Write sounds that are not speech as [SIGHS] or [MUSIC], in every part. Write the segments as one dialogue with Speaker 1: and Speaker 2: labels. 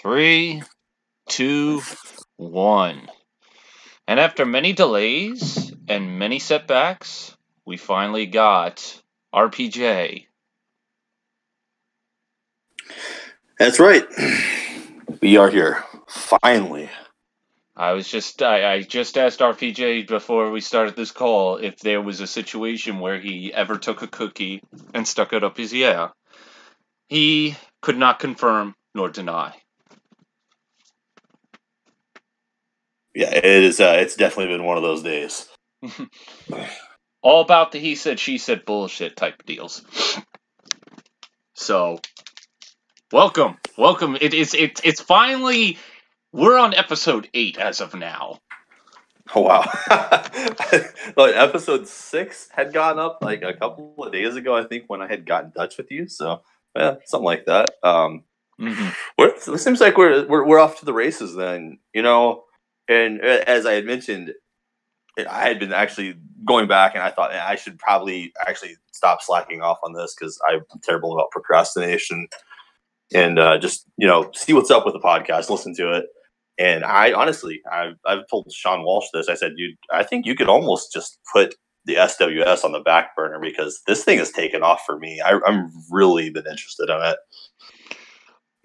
Speaker 1: Three, two, one. And after many delays and many setbacks, we finally got RPJ.
Speaker 2: That's right. We are here. Finally.
Speaker 1: I was just I, I just asked RPJ before we started this call if there was a situation where he ever took a cookie and stuck it up his yeah. He could not confirm nor deny.
Speaker 2: Yeah, it is. Uh, it's definitely been one of those days. [LAUGHS]
Speaker 1: All about the he said she said bullshit type deals. So, welcome, welcome. It is it's it's finally we're on episode eight as of now.
Speaker 2: Oh, wow. [LAUGHS] like, episode six had gone up like a couple of days ago, I think, when I had got in touch with you. So, yeah, something like that. Um,
Speaker 1: Mm-hmm.
Speaker 2: it seems like we're, we're we're off to the races then, you know. And uh, as I had mentioned, I had been actually going back, and I thought "Eh, I should probably actually stop slacking off on this because I'm terrible about procrastination. And uh, just you know, see what's up with the podcast, listen to it. And I honestly, I've, I've told Sean Walsh this. I said, "You, I think you could almost just put the SWS on the back burner because this thing has taken off for me. I, I'm really been interested in it."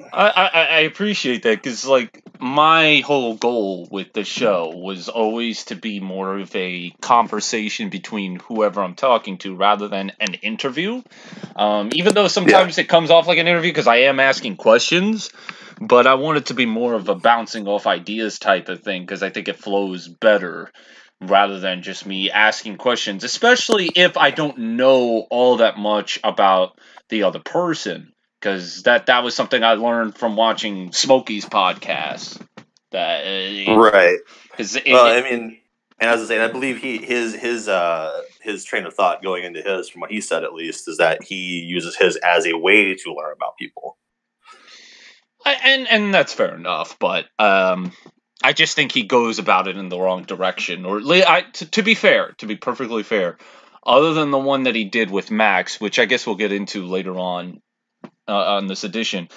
Speaker 1: I, I, I appreciate that because like my whole goal with the show was always to be more of a conversation between whoever I'm talking to rather than an interview. Um, even though sometimes it comes off like an interview because I am asking questions, but I want it to be more of a bouncing off ideas type of thing because I think it flows better rather than just me asking questions, especially if I don't know all that much about the other person because that that was something I learned from watching Smokey's podcast. That uh,
Speaker 2: Right.
Speaker 1: because
Speaker 2: Well, I mean, and as I say, I believe he his his uh his train of thought going into his, from what he said at least, is that he uses his as a way to learn about people.
Speaker 1: and and that's fair enough, but um, I just think he goes about it in the wrong direction. Or I, to, to be fair, to be perfectly fair, other than the one that he did with Max, which I guess we'll get into later on uh, on this edition.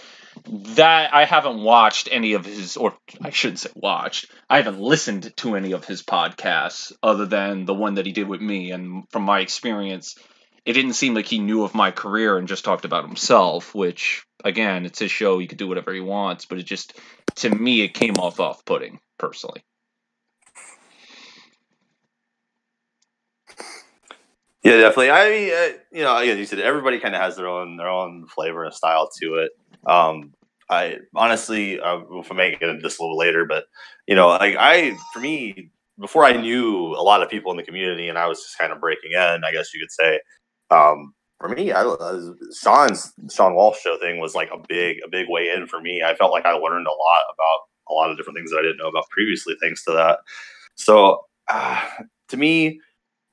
Speaker 1: That I haven't watched any of his, or I shouldn't say watched. I haven't listened to any of his podcasts other than the one that he did with me. And from my experience, it didn't seem like he knew of my career and just talked about himself. Which, again, it's his show; he could do whatever he wants. But it just, to me, it came off off-putting personally.
Speaker 2: Yeah, definitely. I mean, uh, you know, you said everybody kind of has their own their own flavor and style to it. Um, I honestly, uh, if I may get into this a little later, but you know, like I, for me, before I knew a lot of people in the community, and I was just kind of breaking in, I guess you could say. Um, for me, I, uh, Sean's Sean Walsh show thing was like a big a big way in for me. I felt like I learned a lot about a lot of different things that I didn't know about previously, thanks to that. So, uh, to me,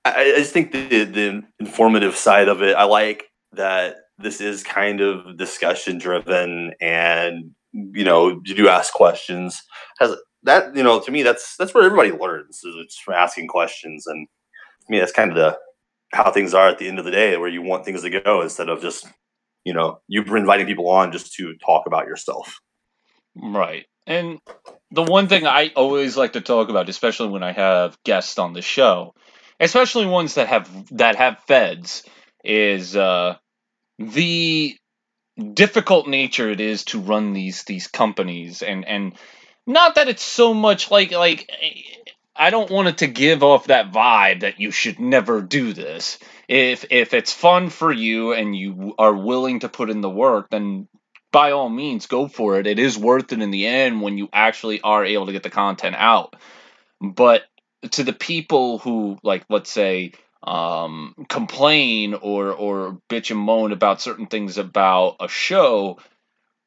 Speaker 2: I, I just think the the informative side of it. I like that this is kind of discussion driven, and you know, you do ask questions. Has that you know to me that's that's where everybody learns. Is it's from asking questions, and to me that's kind of the how things are at the end of the day, where you want things to go instead of just you know you inviting people on just to talk about yourself.
Speaker 1: Right. And the one thing I always like to talk about, especially when I have guests on the show, especially ones that have that have feds, is uh, the difficult nature it is to run these these companies and and not that it's so much like like I don't want it to give off that vibe that you should never do this. If if it's fun for you and you are willing to put in the work, then by all means go for it. It is worth it in the end when you actually are able to get the content out. But to the people who like let's say um, complain or or bitch and moan about certain things about a show,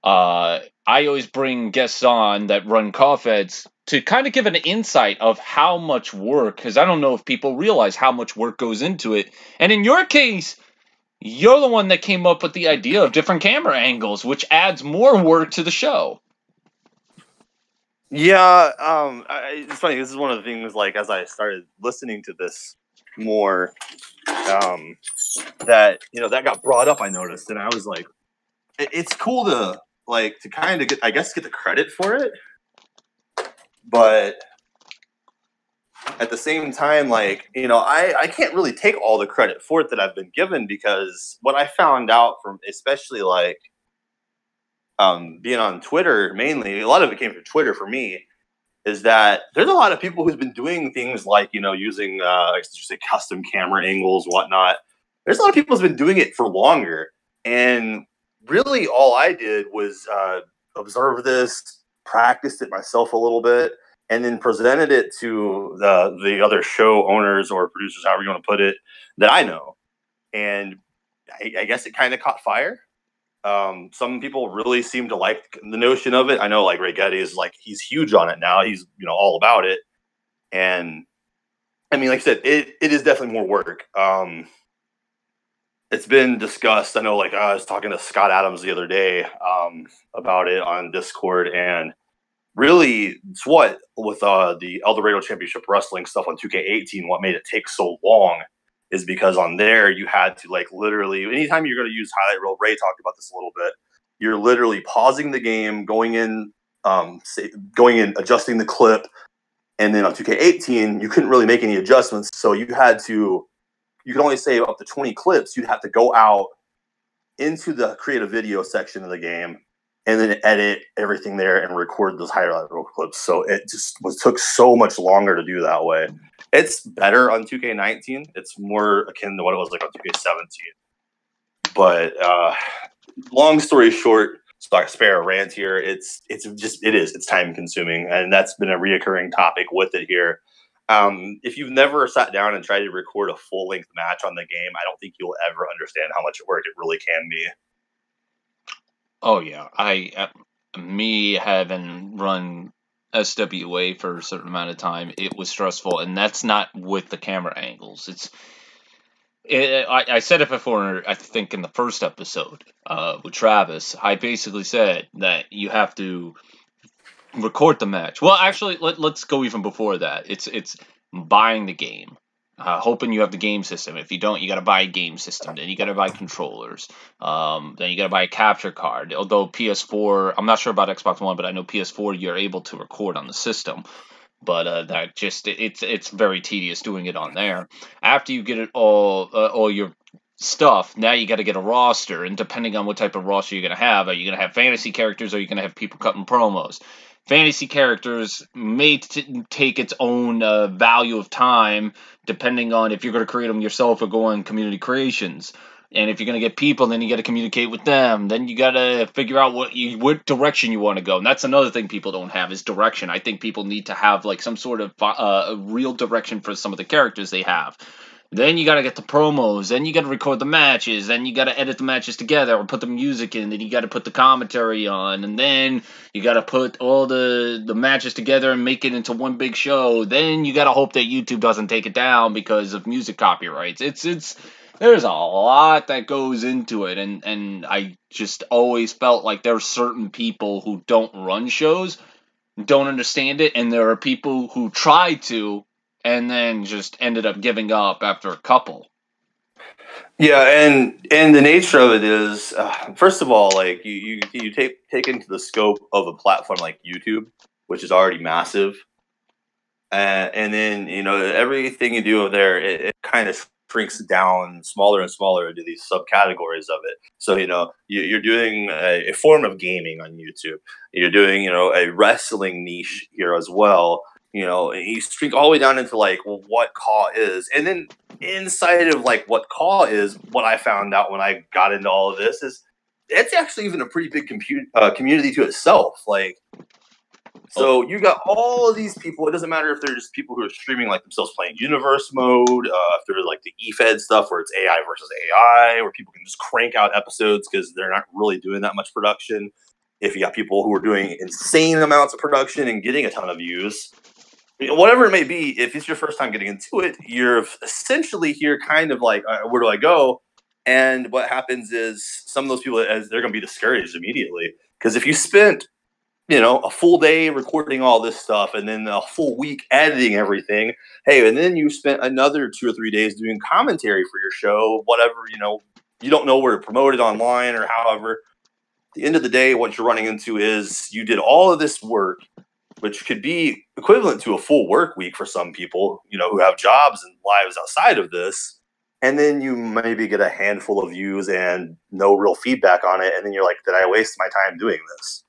Speaker 1: uh, I always bring guests on that run CAW feds to kind of give an insight of how much work, because I don't know if people realize how much work goes into it. And in your case, you're the one that came up with the idea of different camera angles, which adds more work to the show.
Speaker 2: Yeah, um, I, it's funny. This is one of the things. Like as I started listening to this more, um, that you know that got brought up. I noticed, and I was like, it, it's cool to like to kind of get, I guess, get the credit for it, but at the same time, like you know, I I can't really take all the credit for it that I've been given because what I found out from, especially like um, being on Twitter mainly, a lot of it came from Twitter for me, is that there's a lot of people who's been doing things like you know using uh, say custom camera angles, whatnot. There's a lot of people who's been doing it for longer, and really all I did was uh, observe this, practiced it myself a little bit, and then presented it to the the other show owners or producers, however you want to put it, that I know, and I, I guess it kind of caught fire um, some people really seem to like the notion of it. I know like Ray Getty is like he's huge on it now. He's you know all about it, and I mean, like I said, it it is definitely more work. Um, it's been discussed. I know, like I was talking to Scott Adams the other day um, about it on Discord, and really, it's what with uh, the El Dorado Championship Wrestling stuff on 2K18, what made it take so long is because on there you had to like literally anytime you're going to use highlight reel. Ray talked about this a little bit. You're literally pausing the game, going in, um, say, going in, adjusting the clip, and then on 2K18 you couldn't really make any adjustments, so you had to. You could only save up to 20 clips. You'd have to go out into the create a video section of the game and then edit everything there and record those highlight reel clips. So it just was took so much longer to do that way. It's better on 2K19. It's more akin to what it was like on 2K17. But uh, long story short, so I spare a rant here. It's it's just it is it's time consuming, and that's been a reoccurring topic with it here. Um, if you've never sat down and tried to record a full length match on the game, I don't think you'll ever understand how much work it really can be.
Speaker 1: Oh yeah, I uh, me having run SWA for a certain amount of time, it was stressful, and that's not with the camera angles. It's it, I, I said it before, I think in the first episode uh, with Travis. I basically said that you have to record the match. Well, actually, let, let's go even before that. It's it's buying the game uh, hoping you have the game system. If you don't, you got to buy a game system. Then you got to buy controllers. Um, then you got to buy a capture card. Although PS4, I'm not sure about Xbox One, but I know PS4 you're able to record on the system. But uh, that just it's it's very tedious doing it on there. After you get it all uh, all your stuff, now you got to get a roster, and depending on what type of roster you're gonna have, are you gonna have fantasy characters, or are you gonna have people cutting promos? fantasy characters may t- take its own uh, value of time depending on if you're going to create them yourself or go on community creations. And if you're going to get people, then you got to communicate with them. Then you got to figure out what you what direction you want to go. And that's another thing people don't have is direction. I think people need to have like some sort of uh, real direction for some of the characters they have. Then you got to get the promos. Then you got to record the matches. Then you got to edit the matches together or put the music in. Then you got to put the commentary on. And then you got to put all the the matches together and make it into one big show. Then you got to hope that YouTube doesn't take it down because of music copyrights. It's it's there's a lot that goes into it and and I just always felt like there are certain people who don't run shows don't understand it and there are people who try to and then just ended up giving up after a couple.
Speaker 2: Yeah, and and the nature of it is, uh, first of all, like you you you take take into the scope of a platform like YouTube, which is already massive, uh, and then you know everything you do there, it, it kind of shrinks down smaller and smaller into these subcategories of it. So you know you, are doing a, a, form of gaming on YouTube. You're doing you know a wrestling niche here as well, you know, you streak all the way down into like well, what CAW is, and then inside of like what CAW is, what I found out when I got into all of this is it's actually even a pretty big compute, uh, community to itself. Like, so you got all of these people. It doesn't matter if they're just people who are streaming like themselves playing universe mode, uh, if they're like the eFed stuff where it's AI versus AI, where people can just crank out episodes because they're not really doing that much production. If you got people who are doing insane amounts of production and getting a ton of views, whatever it may be, if it's your first time getting into it, you're essentially here kind of like, uh, where do I go? And what happens is some of those people, as they're going to be discouraged immediately. Because if you spent, you know, a full day recording all this stuff and then a full week editing everything, hey, and then you spent another two or three days doing commentary for your show, whatever, you know, you don't know where to promote it online or however, the end of the day, what you're running into is you did all of this work, which could be equivalent to a full work week for some people, you know, who have jobs and lives outside of this. And then you maybe get a handful of views and no real feedback on it. And then you're like, did I waste my time doing this?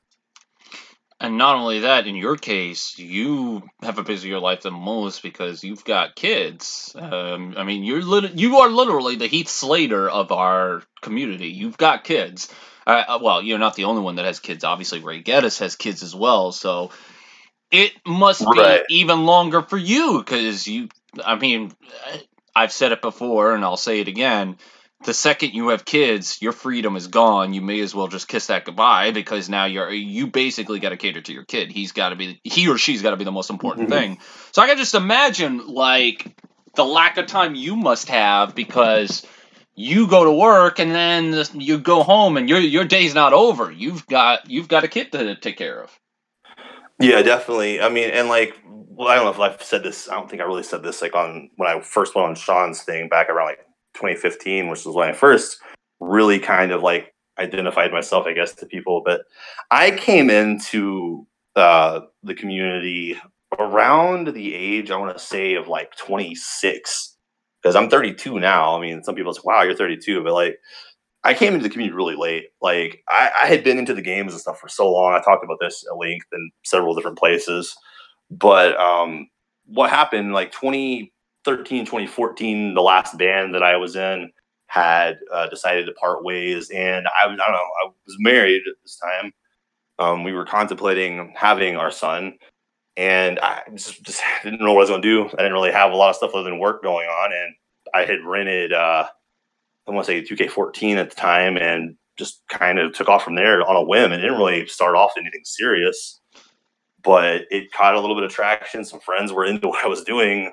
Speaker 1: And not only that, in your case, you have a busier life than most because you've got kids. Um, I mean, you're lit- you are literally the Heath Slater of our community. You've got kids. Uh, uh, well, you're not the only one that has kids. Obviously, Ray Geddes has kids as well. So it must
Speaker 2: Right.
Speaker 1: be even longer for you because you. I mean, I've said it before, and I'll say it again. The second you have kids, your freedom is gone. You may as well just kiss that goodbye because now you're you basically got to cater to your kid. He's got to be he or she's got to be the most important
Speaker 2: Mhm.
Speaker 1: thing. So I can just imagine like the lack of time you must have because you go to work and then you go home and your your day's not over. You've got you've got a kid to take care of.
Speaker 2: Yeah, definitely. I mean, and like, well, I don't know if I've said this. I don't think I really said this like on when I first went on Sean's thing back around like 2015, which was when I first really kind of like identified myself, I guess, to people. But I came into uh, the community around the age I want to say of like 26 because I'm 32 now. I mean, some people say, "Wow, you're 32," but like. I came into the community really late. Like I, I had been into the games and stuff for so long. I talked about this at length in several different places. But um, what happened like 2013, 2014, the last band that I was in had uh, decided to part ways. And I, was- I don't know, I was married at this time. Um, we were contemplating having our son. And I just, just [LAUGHS] didn't know what I was going to do. I didn't really have a lot of stuff other than work going on. And I had rented, uh, I want to say 2K14 at the time, and just kind of took off from there on a whim. It didn't really start off anything serious, but it caught a little bit of traction. Some friends were into [LAUGHS] what I was doing,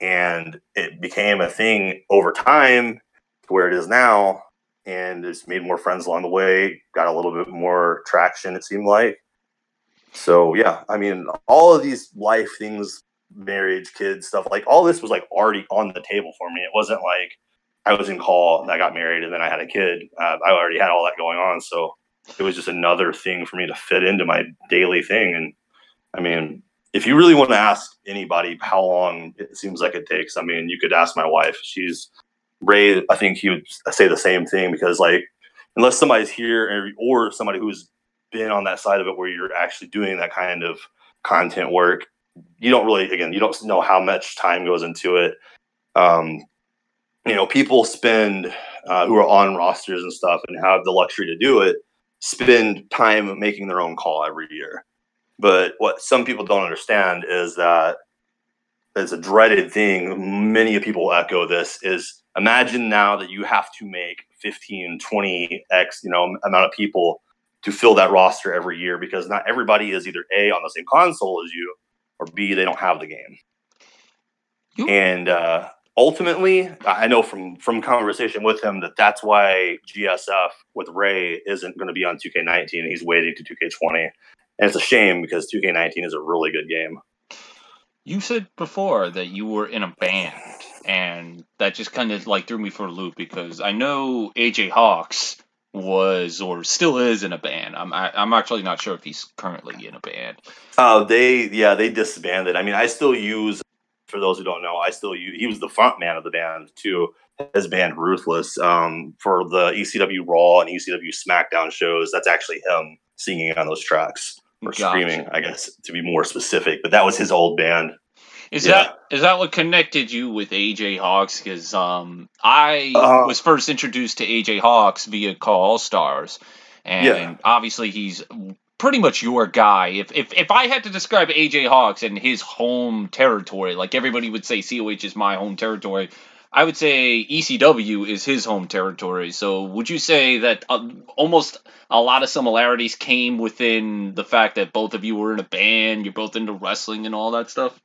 Speaker 2: and it became a thing over time to where it is now. And it's made more friends along the way, got a little bit more traction, it seemed like. So, yeah, I mean, all of these life things, marriage, kids, stuff like all this was like already on the table for me. It wasn't like, I was in CAW and I got married and then I had a kid. Uh, I already had all that going on. So it was just another thing for me to fit into my daily thing. And I mean, if you really want to ask anybody how long it seems like it takes, I mean, you could ask my wife. She's Ray. I think he would say the same thing because, like, unless somebody's here or, somebody who's been on that side of it where you're actually doing that kind of content work, you don't really, again, you don't know how much time goes into it. Um, you know, people spend uh, who are on rosters and stuff and have the luxury to do it, spend time making their own CAW every year. But what some people don't understand is that it's a dreaded thing. Many people echo this is imagine now that you have to make 15, 20 X, you know, amount of people to fill that roster every year because not everybody is either A on the same console as you or B, they don't have the game.
Speaker 1: You-
Speaker 2: And uh, ultimately, I know from from conversation with him that that's why GSF with Ray isn't going to be on 2K19. He's waiting to 2K20, and it's a shame because 2K19 is a really good game.
Speaker 1: You said before that you were in a band, and that just kind of like threw me for a loop because I know AJ Hawks was or still is in a band. I'm I, I'm actually not sure if he's currently in a band.
Speaker 2: Oh, they yeah they disbanded. I mean, I still use. For those who don't know, I still use. He was the front man of the band too. His band Ruthless um, for the ECW Raw and ECW SmackDown shows. That's actually him singing on those tracks or
Speaker 1: Gotcha.
Speaker 2: screaming, I guess, to be more specific. But that was his old band.
Speaker 1: Is
Speaker 2: Yeah.
Speaker 1: that is that what connected you with AJ Hawks? Because um, I
Speaker 2: Uh,
Speaker 1: was first introduced to AJ Hawks via CAW All Stars, and
Speaker 2: Yeah.
Speaker 1: obviously he's pretty much your guy. If if if I had to describe AJ Hawks and his home territory, like everybody would say COH is my home territory. I would say ECW is his home territory. So, would you say that uh, almost a lot of similarities came within the fact that both of you were in a band, you're both into wrestling and all that stuff?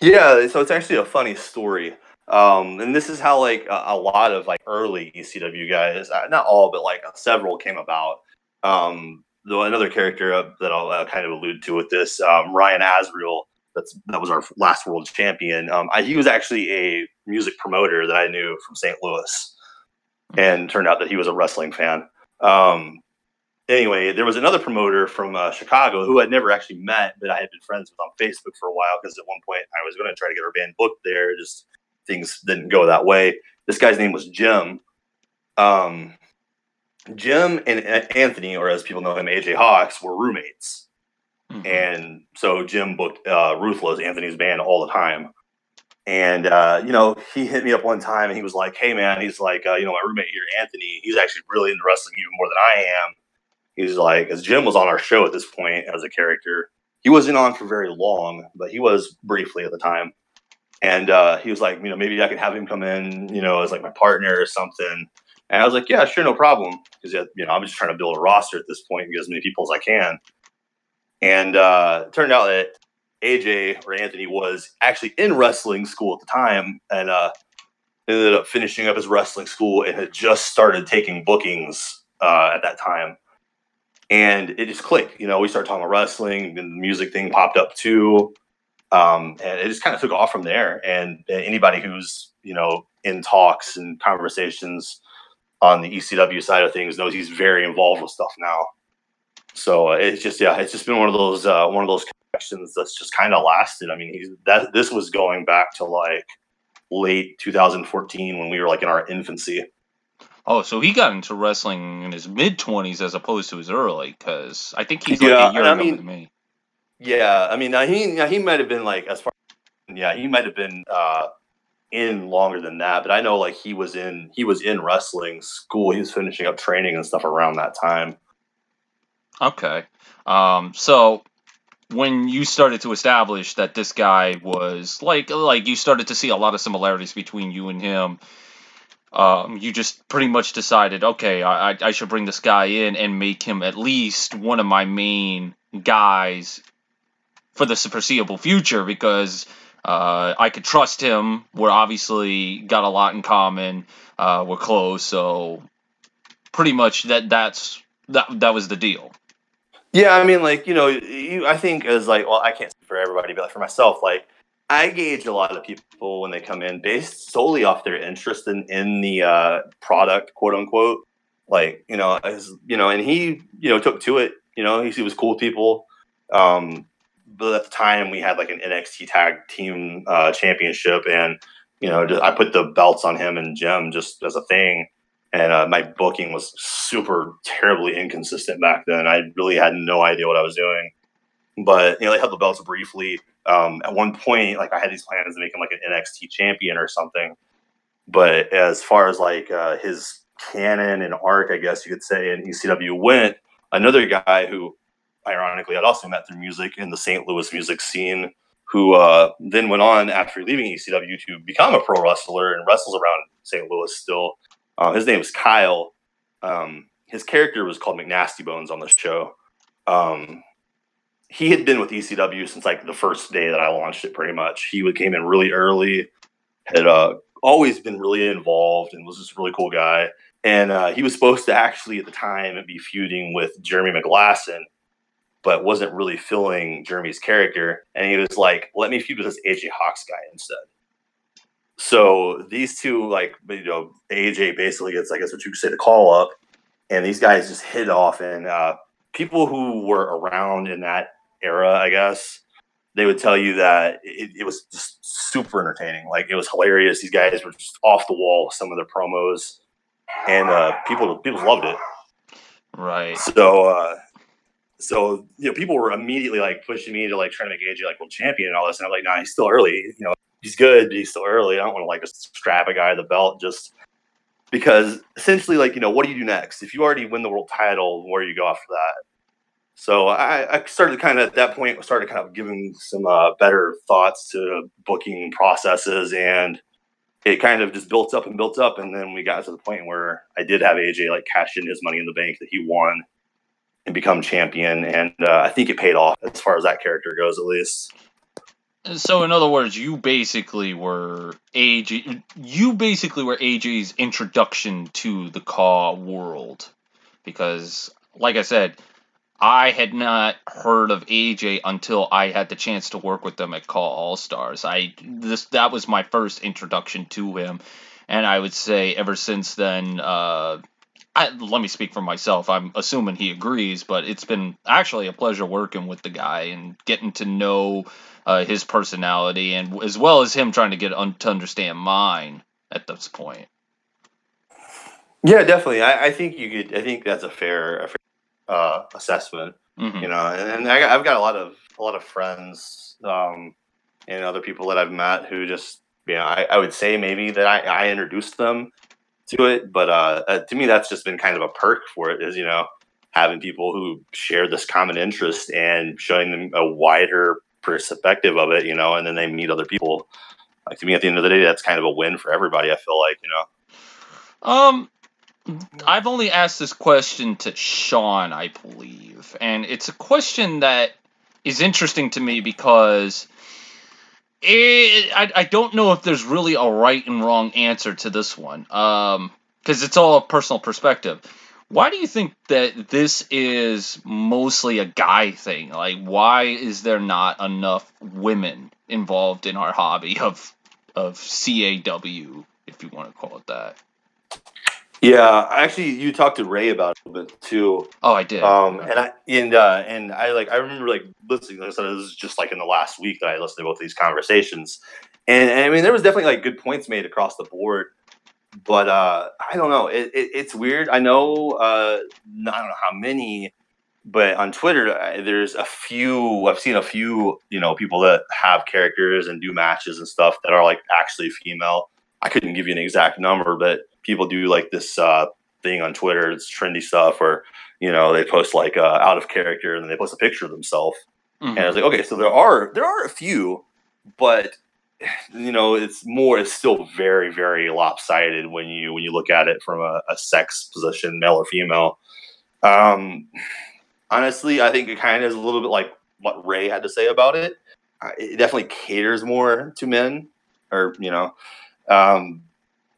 Speaker 2: Yeah, so it's actually a funny story. Um, and this is how like a, a lot of like early ECW guys, uh, not all, but like several came about. Um, though another character that I'll uh, kind of allude to with this, um, Ryan Asriel, that's that was our last world champion. Um, I, he was actually a music promoter that I knew from St. Louis, and turned out that he was a wrestling fan. Um, anyway, there was another promoter from uh, Chicago who I'd never actually met, but I had been friends with on Facebook for a while because at one point I was going to try to get our band booked there. Just things didn't go that way. This guy's name was Jim. Um, Jim and Anthony, or as people know him, AJ Hawks, were roommates. Mm-hmm. And so Jim booked uh, Ruthless, Anthony's band, all the time. And uh, you know, he hit me up one time and he was like, "Hey, man," he's like, uh, "You know, my roommate here, Anthony, he's actually really into wrestling even more than I am." He's like, as Jim was on our show at this point as a character, he wasn't on for very long, but he was briefly at the time. And uh, he was like, you know, maybe I could have him come in, you know, as like my partner or something. And I was like, yeah, sure, no problem. Because, you know, I'm just trying to build a roster at this point and get as many people as I can. And uh, it turned out that AJ or Anthony was actually in wrestling school at the time and uh, ended up finishing up his wrestling school and had just started taking bookings uh, at that time and it just clicked. You know, we started talking about wrestling, and the music thing popped up too, um, and it just kind of took off from there. And anybody who's you know in talks and conversations on the ECW side of things knows he's very involved with stuff now. So uh, it's just yeah, it's just been one of those uh, one of those connections that's just kind of lasted. I mean, he's that this was going back to like late 2014 when we were like in our infancy.
Speaker 1: Oh, so he got into wrestling in his mid twenties as opposed to his early, because I think he's like yeah, a year younger than me.
Speaker 2: Yeah, I mean, he he might have been like as far, yeah, he might have been uh, in longer than that, but I know like he was in he was in wrestling school. He was finishing up training and stuff around that time.
Speaker 1: Okay, um, so when you started to establish that this guy was like like you started to see a lot of similarities between you and him um, you just pretty much decided, okay, I, I should bring this guy in and make him at least one of my main guys for the foreseeable future because uh, I could trust him. We're obviously got a lot in common. Uh, we're close, so pretty much that that's that that was the deal.
Speaker 2: Yeah, I mean, like you know, you, I think as like, well, I can't speak for everybody, but like for myself, like I gauge a lot of people when they come in based solely off their interest in in the uh, product, quote unquote. Like you know, as you know, and he you know took to it. You know, he, he was cool with people. Um, but at the time, we had like an NXT Tag Team uh, Championship, and you know, just, I put the belts on him and Jim just as a thing. And uh, my booking was super terribly inconsistent back then. I really had no idea what I was doing. But you know, they held the belts briefly um, at one point, like I had these plans to make him like an NXT champion or something. But as far as like uh, his canon and arc, I guess you could say, in ECW went, another guy who, ironically, I'd also met through music in the St. Louis music scene, who uh, then went on after leaving ECW to become a pro wrestler and wrestles around St. Louis still. Uh, his name is Kyle. Um, his character was called McNasty Bones on the show. Um, he had been with ECW since like the first day that I launched it. Pretty much, he came in really early, had uh, always been really involved, and was just a really cool guy. And uh, he was supposed to actually at the time be feuding with Jeremy McGlasson, but wasn't really filling Jeremy's character. And he was like, "Let me feud with this AJ Hawks guy instead." So these two, like you know, AJ basically gets, I guess, what you could say, the call up, and these guys just hit off. And uh, people who were around in that era, I guess, they would tell you that it, it, was just super entertaining. Like it was hilarious. These guys were just off the wall. Some of their promos, and uh, people people loved it.
Speaker 1: Right.
Speaker 2: So, uh, so you know, people were immediately like pushing me to like trying to make AJ like world champion and all this. And I'm like, nah, he's still early. You know, he's good, but he's still early. I don't want to like strap a guy the belt just because essentially, like, you know, what do you do next? If you already win the world title, where do you go after that? So I, I, started kind of at that point started kind of giving some uh, better thoughts to booking processes, and it kind of just built up and built up, and then we got to the point where I did have AJ like cash in his money in the bank that he won and become champion, and uh, I think it paid off as far as that character goes, at least.
Speaker 1: So, in other words, you basically were AJ. You basically were AJ's introduction to the CAW world, because, like I said, I had not heard of AJ until I had the chance to work with them at CAW All Stars. I this that was my first introduction to him, and I would say ever since then, uh, I, let me speak for myself. I'm assuming he agrees, but it's been actually a pleasure working with the guy and getting to know uh, his personality, and as well as him trying to get un- to understand mine at this point.
Speaker 2: Yeah, definitely. I, I think you could. I think that's a fair, a fair uh, assessment.
Speaker 1: hmm
Speaker 2: You know, and, and I, I've got a lot of a lot of friends um, and other people that I've met who just, you know, I, I would say maybe that I, I introduced them to it, but uh, uh, to me, that's just been kind of a perk for it. Is you know having people who share this common interest and showing them a wider perspective of it. You know, and then they meet other people. Like to me, at the end of the day, that's kind of a win for everybody. I feel like you know.
Speaker 1: Um, I've only asked this question to Sean, I believe, and it's a question that is interesting to me because it, I, I don't know if there's really a right and wrong answer to this one, um, because it's all a personal perspective. Why do you think that this is mostly a guy thing? Like, why is there not enough women involved in our hobby of of CAW, if you want to call it that?
Speaker 2: Yeah, actually, you talked to Ray about it a little bit too.
Speaker 1: Oh, I did.
Speaker 2: Um, and I and uh, and I like I remember like listening. Like I said, this is just like in the last week that I listened to both these conversations, and, and I mean there was definitely like good points made across the board. But uh, I don't know. It, it, it's weird. I know. Uh, I don't know how many, but on Twitter I- there's a few. I've seen a few. You know, people that have characters and do matches and stuff that are like actually female. I couldn't give you an exact number, but people do like this uh, thing on Twitter. It's trendy stuff where you know they post like uh, out of character and then they post a picture of themselves.
Speaker 1: Mhm.
Speaker 2: And I was like, okay, so there are there are a few, but you know it's more it's still very very lopsided when you when you look at it from a, a sex position, male or female. Um, honestly, I think it kind of is a little bit like what Ray had to say about it. It definitely caters more to men, or you know, um,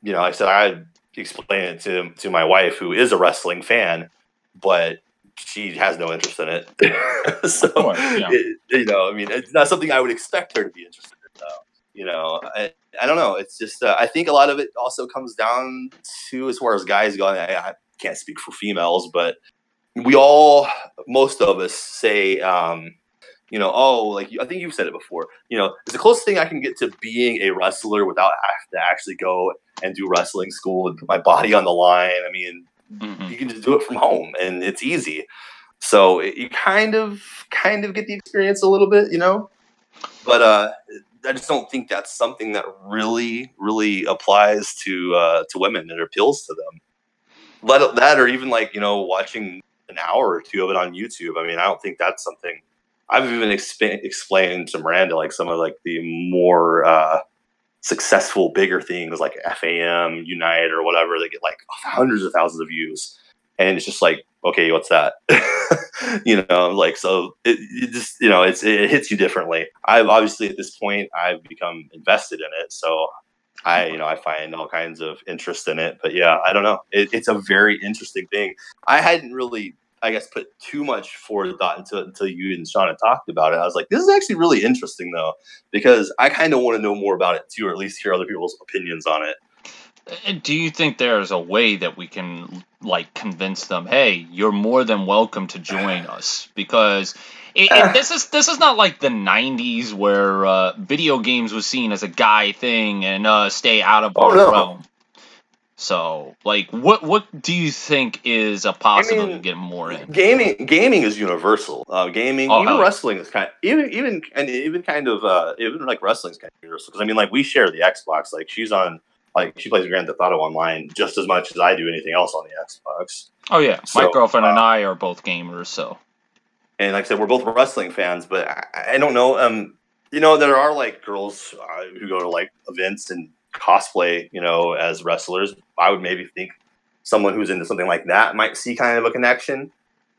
Speaker 2: you know, like I said I explain it to to my wife who is a wrestling fan, but she has no interest in it. [LAUGHS] so
Speaker 1: course, yeah.
Speaker 2: it- you know, I mean, it's not something I would expect her to be interested in. Though. You know, I, I don't know. It's just uh, I think a lot of it also comes down to as far as guys go. I, I can't speak for females, but we all, most of us, say. Um, you know, oh, like I think you've said it before. You know, it's the closest thing I can get to being a wrestler without having to actually go and do wrestling school and put my body on the line. I mean,
Speaker 1: Mhm.
Speaker 2: you can just do it from home and it's easy. So it, you kind of kind of get the experience a little bit, you know. But uh, I just don't think that's something that really really applies to uh, to women and appeals to them. Let that or even like you know watching an hour or two of it on YouTube. I mean, I don't think that's something. I've even explained to Miranda like some of like the more uh, successful bigger things like FAM, Unite, or whatever. They get like hundreds of thousands of views, and it's just like, okay, what's that? [LAUGHS] you know, like so it, it just you know it's it hits you differently. I've obviously at this point I've become invested in it, so I you know I find all kinds of interest in it. But yeah, I don't know. It, it's a very interesting thing. I hadn't really. I guess put too much forward thought into it until you and Sean had talked about it. I was like, this is actually really interesting though, because I kind of want to know more about it too, or at least hear other people's opinions on it.
Speaker 1: Do you think there's a way that we can like convince them, hey, you're more than welcome to join us? Because it, it, this is this is not like the '90s where uh, video games was seen as a guy thing and uh, stay out of
Speaker 2: Oh,
Speaker 1: our
Speaker 2: no.
Speaker 1: realm. So, like, what what do you think is a possibility
Speaker 2: mean,
Speaker 1: to get more in?
Speaker 2: Gaming, gaming is universal. Uh, gaming,
Speaker 1: Oh,
Speaker 2: even wrestling is kind, even even and even kind of uh, even like wrestling is kind of universal. Because I mean, like we share the Xbox. Like she's on, like she plays Grand Theft Auto online just as much as I do anything else on the Xbox.
Speaker 1: Oh yeah, my
Speaker 2: So,
Speaker 1: girlfriend and
Speaker 2: uh,
Speaker 1: I are both gamers, so
Speaker 2: and like I said, we're both wrestling fans, but I, I don't know. Um, you know, there are like girls uh, who go to like events and cosplay, you know, as wrestlers. I would maybe think someone who's into something like that might see kind of a connection.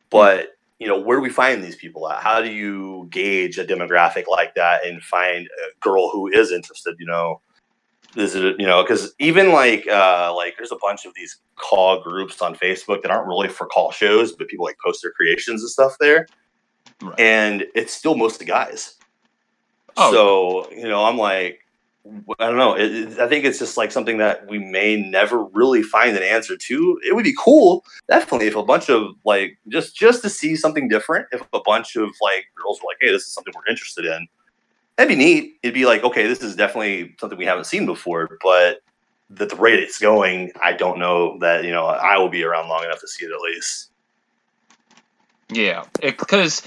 Speaker 2: But you know, where do we find these people at? How do you gauge a demographic like that and find a girl who is interested? You know, is it you know because even like uh like there's a bunch of these CAW groups on facebook that aren't really for CAW shows but people like post their creations and stuff there
Speaker 1: Right.
Speaker 2: and it's still mostly guys
Speaker 1: Oh.
Speaker 2: so you know i'm like I don't know. It, it, I think it's just like something that we may never really find an answer to. It would be cool, definitely, if a bunch of like just just to see something different. If a bunch of like girls were like, "Hey, this is something we're interested in," that'd be neat. It'd be like, okay, this is definitely something we haven't seen before. But the, the rate it's going, I don't know that you know I will be around long enough to see it at least.
Speaker 1: Yeah, because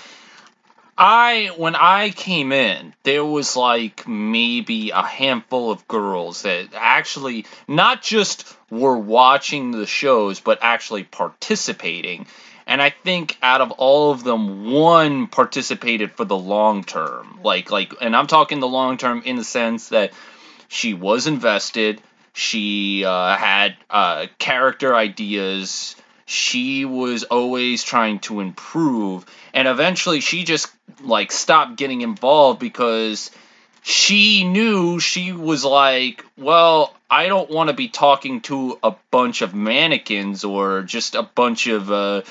Speaker 1: I when I came in, there was like maybe a handful of girls that actually not just were watching the shows, but actually participating. And I think out of all of them, one participated for the long term. Like like and I'm talking the long term in the sense that she was invested, she uh, had uh, character ideas, she was always trying to improve and eventually she just like stopped getting involved because she knew she was like well i don't want to be talking to a bunch of mannequins or just a bunch of uh,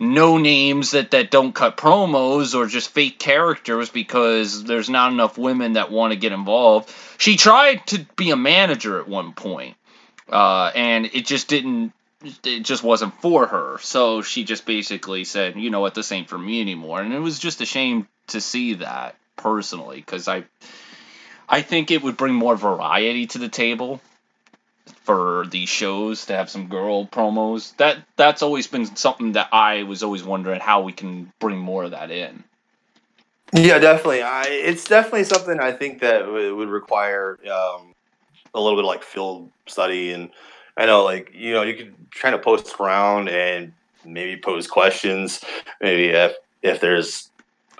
Speaker 1: no names that, that don't cut promos or just fake characters because there's not enough women that want to get involved. She tried to be a manager at one point uh, and it just didn't it just wasn't for her. So she just basically said, you know what, this ain't for me anymore. And it was just a shame to see that personally, because I, I think it would bring more variety to the table for these shows to have some girl promos. That that's always been something that I was always wondering how we can bring more of that in.
Speaker 2: Yeah, definitely. I it's definitely something I think that w- would require um, a little bit of like field study and I know, like you know, you could try to post around and maybe pose questions. Maybe if if there's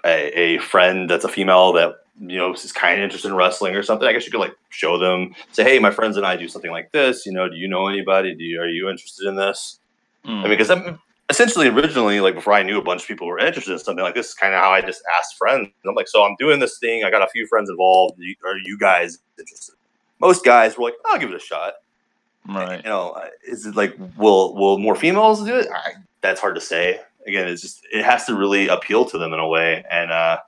Speaker 2: a, a friend that's a female that you know is kind of interested in wrestling or something, I guess you could like show them, say, "Hey, my friends and I do something like this. You know, do you know anybody? Do you are you interested in this?" Mm. I mean, because I'm essentially originally like before I knew a bunch of people were interested in something like this, is kind of how I just asked friends. I'm like, "So I'm doing this thing. I got a few friends involved. Are you guys interested?" Most guys were like, "I'll give it a shot."
Speaker 1: Right.
Speaker 2: You know, is it like will will more females do it? I, that's hard to say. Again, it's just it has to really appeal to them in a way, and uh,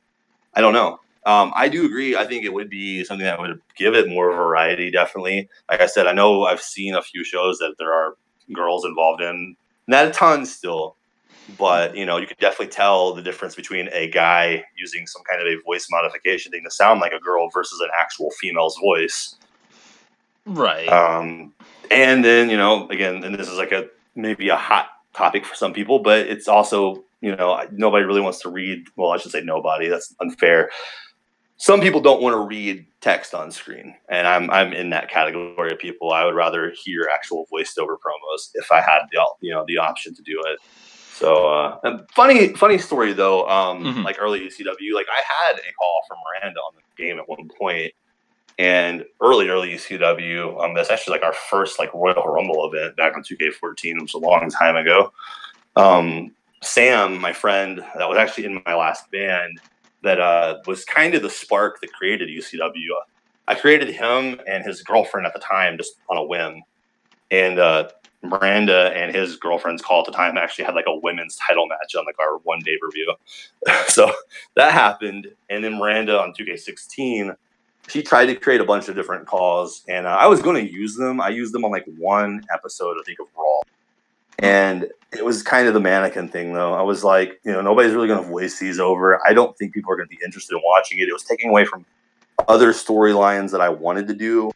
Speaker 2: I don't know. Um, I do agree. I think it would be something that would give it more variety. Definitely. Like I said, I know I've seen a few shows that there are girls involved in. Not a ton still, but you know, you could definitely tell the difference between a guy using some kind of a voice modification thing to sound like a girl versus an actual female's voice.
Speaker 1: Right.
Speaker 2: Um, and then you know again and this is like a maybe a hot topic for some people but it's also you know nobody really wants to read well i should say nobody that's unfair. Some people don't want to read text on screen and i'm i'm in that category of people. I would rather hear actual voiced over promos if i had the you know the option to do it. So uh funny funny story though um mm-hmm. like early ecw like i had a CAW from miranda on the game at one point and early, early ECW, um, that's actually like our first like Royal Rumble event back on 2K14, which was a long time ago. Um, Sam, my friend, that was actually in my last band, that uh, was kind of the spark that created ECW. I created him and his girlfriend at the time just on a whim. And uh, Miranda and his girlfriend's CAW at the time actually had like a women's title match on like our one day review. [LAUGHS] so that happened. And then Miranda on 2K16 she tried to create a bunch of different CAWs, and uh, I was going to use them. I used them on like one episode, I think, of Raw, and it was kind of the mannequin thing, though. I was like, you know, nobody's really going to voice these over. I don't think people are going to be interested in watching it. It was taking away from other storylines that I wanted to do,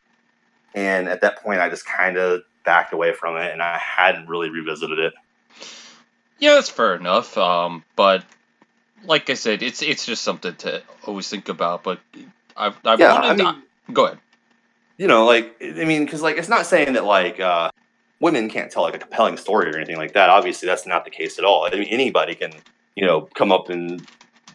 Speaker 2: and at that point, I just kind of backed away from it, and I hadn't really revisited it.
Speaker 1: Yeah, that's fair enough. Um, but like I said, it's it's just something to always think about. But I've, I've
Speaker 2: yeah, I mean,
Speaker 1: go ahead.
Speaker 2: You know, like I mean, because like it's not saying that like uh, women can't tell like a compelling story or anything like that. Obviously, that's not the case at all. I mean, anybody can you know come up and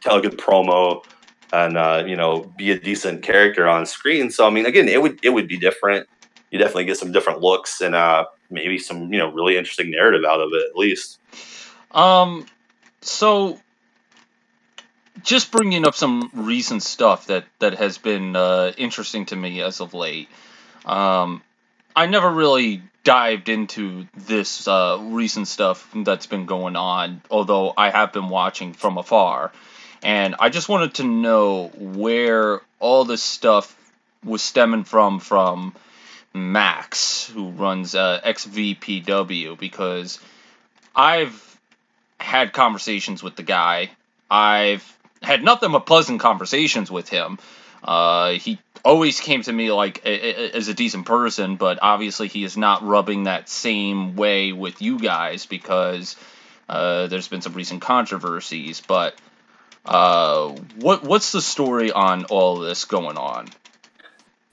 Speaker 2: tell a good promo and uh, you know be a decent character on screen. So I mean, again, it would it would be different. You definitely get some different looks and uh, maybe some you know really interesting narrative out of it at least.
Speaker 1: Um, so just bringing up some recent stuff that that has been uh, interesting to me as of late. Um, I never really dived into this uh, recent stuff that's been going on, although I have been watching from afar. And I just wanted to know where all this stuff was stemming from from Max, who runs uh, XVPW, because I've had conversations with the guy. I've had nothing but pleasant conversations with him. Uh, he always came to me like a, a, as a decent person, but obviously he is not rubbing that same way with you guys because uh, there's been some recent controversies. But uh, what what's the story on all this going on?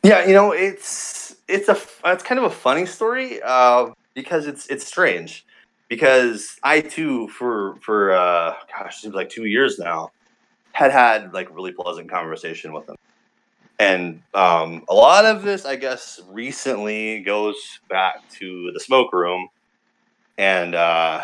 Speaker 2: Yeah, you know, it's it's a it's kind of a funny story uh, because it's it's strange because I too for for uh, gosh, seems like two years now had had like really pleasant conversation with him, and um, a lot of this, I guess, recently goes back to the smoke room, and uh,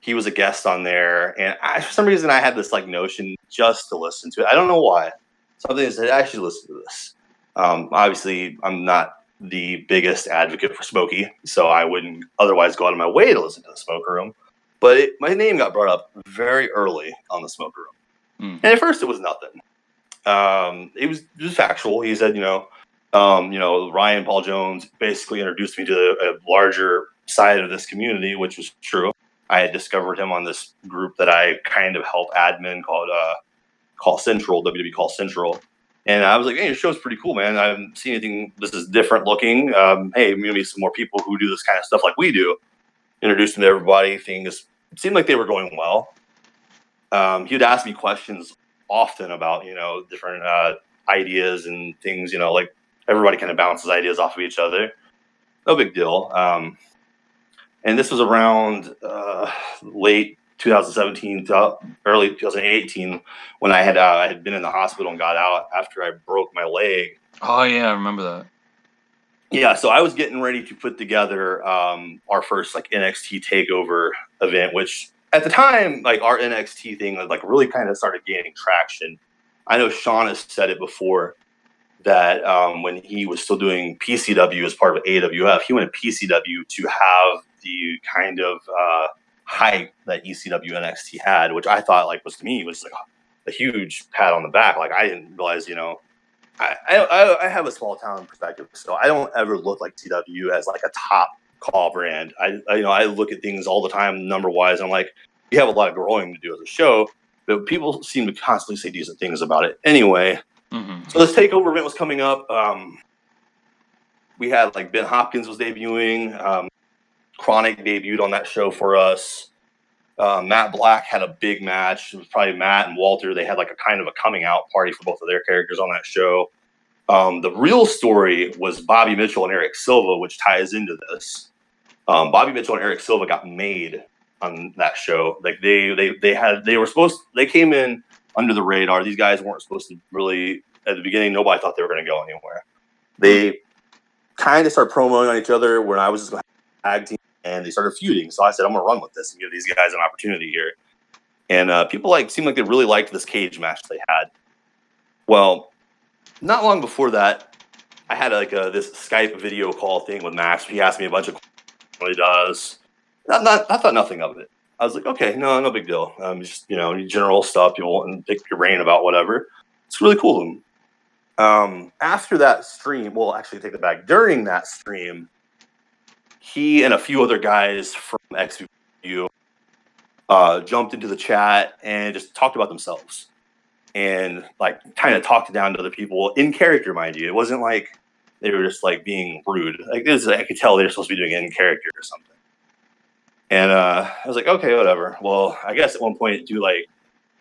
Speaker 2: he was a guest on there, and I, for some reason I had this like notion just to listen to it. I don't know why. Something that I should listen to this. Um, obviously, I'm not the biggest advocate for Smokey, so I wouldn't otherwise go out of my way to listen to the Smoker Room. But it, my name got brought up very early on the Smoker Room, mm. and at first it was nothing. Um, it was just factual. He said, you know, um, you know, Ryan Paul Jones basically introduced me to a larger side of this community, which was true. I had discovered him on this group that I kind of help admin called uh, CAW Central, WWE CAW Central, and I was like, hey, your show's pretty cool, man. I haven't seen anything. This is different looking. Um, hey, maybe some more people who do this kind of stuff like we do. Introduced him to everybody. Things seemed like they were going well. Um, he would ask me questions often about, you know, different uh, ideas and things, you know, like everybody kind of bounces ideas off of each other. No big deal. Um, and this was around uh, late 2017 to early 2018 when I had uh, I had been in the hospital and got out after I broke my leg.
Speaker 1: Oh yeah, I remember that.
Speaker 2: Yeah, so I was getting ready to put together um, our first like NXT takeover event, which at the time, like our NXT thing, like really kind of started gaining traction. I know Sean has said it before that um, when he was still doing PCW as part of AWF, he went to PCW to have the kind of uh, hype that ECW NXT had, which I thought like was to me was like a huge pat on the back. Like I didn't realize, you know, I, I, I have a small town perspective, so I don't ever look like TW as like a top CAW brand. I, I you know I look at things all the time number wise. I'm like, we have a lot of growing to do as a show, but people seem to constantly say decent things about it. Anyway, mm-hmm. so this takeover event was coming up. Um, we had like Ben Hopkins was debuting. Um, Chronic debuted on that show for us. Uh, Matt Black had a big match. It was probably Matt and Walter. They had like a kind of a coming out party for both of their characters on that show. Um, the real story was Bobby Mitchell and Eric Silva, which ties into this. Um, Bobby Mitchell and Eric Silva got made on that show. Like they they they had they were supposed they came in under the radar. These guys weren't supposed to really at the beginning. Nobody thought they were going to go anywhere. They kind of started promoting on each other when I was just going to tag team and they started feuding. So I said, I'm gonna run with this and give these guys an opportunity here. And uh, people like seemed like they really liked this cage match they had. Well, not long before that, I had like a, this Skype video call thing with Max. He asked me a bunch of he does. Not, not, I thought nothing of it. I was like, okay, no, no big deal. Um, just you know, general stuff. Want to pick your brain about whatever. It's really cool. Um, after that stream, well, actually, take it back. During that stream, he and a few other guys from XVU uh, jumped into the chat and just talked about themselves and like kind of talked down to other people in character, mind you. It wasn't like they were just like being rude. Like this, I could tell they were supposed to be doing it in character or something. And uh, I was like, okay, whatever. Well, I guess at one point, do like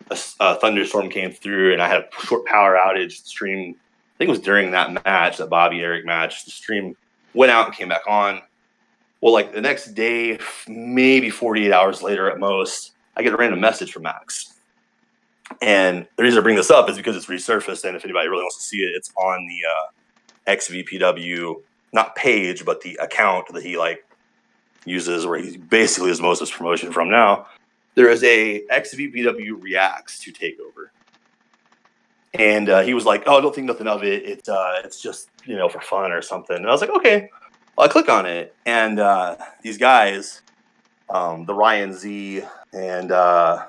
Speaker 2: a, a, thunderstorm came through, and I had a short power outage. The stream, I think it was during that match, that Bobby Eric match. The stream went out and came back on. Well, like the next day, maybe 48 hours later at most, I get a random message from Max. And the reason I bring this up is because it's resurfaced, and if anybody really wants to see it, it's on the uh, XVPW not page, but the account that he like uses, where he basically is most of his promotion from now. There is a XVPW reacts to Takeover, and uh, he was like, "Oh, I don't think nothing of it. It's uh, it's just you know for fun or something." And I was like, "Okay." Well, I click on it, and uh, these guys, um, the Ryan Z and uh,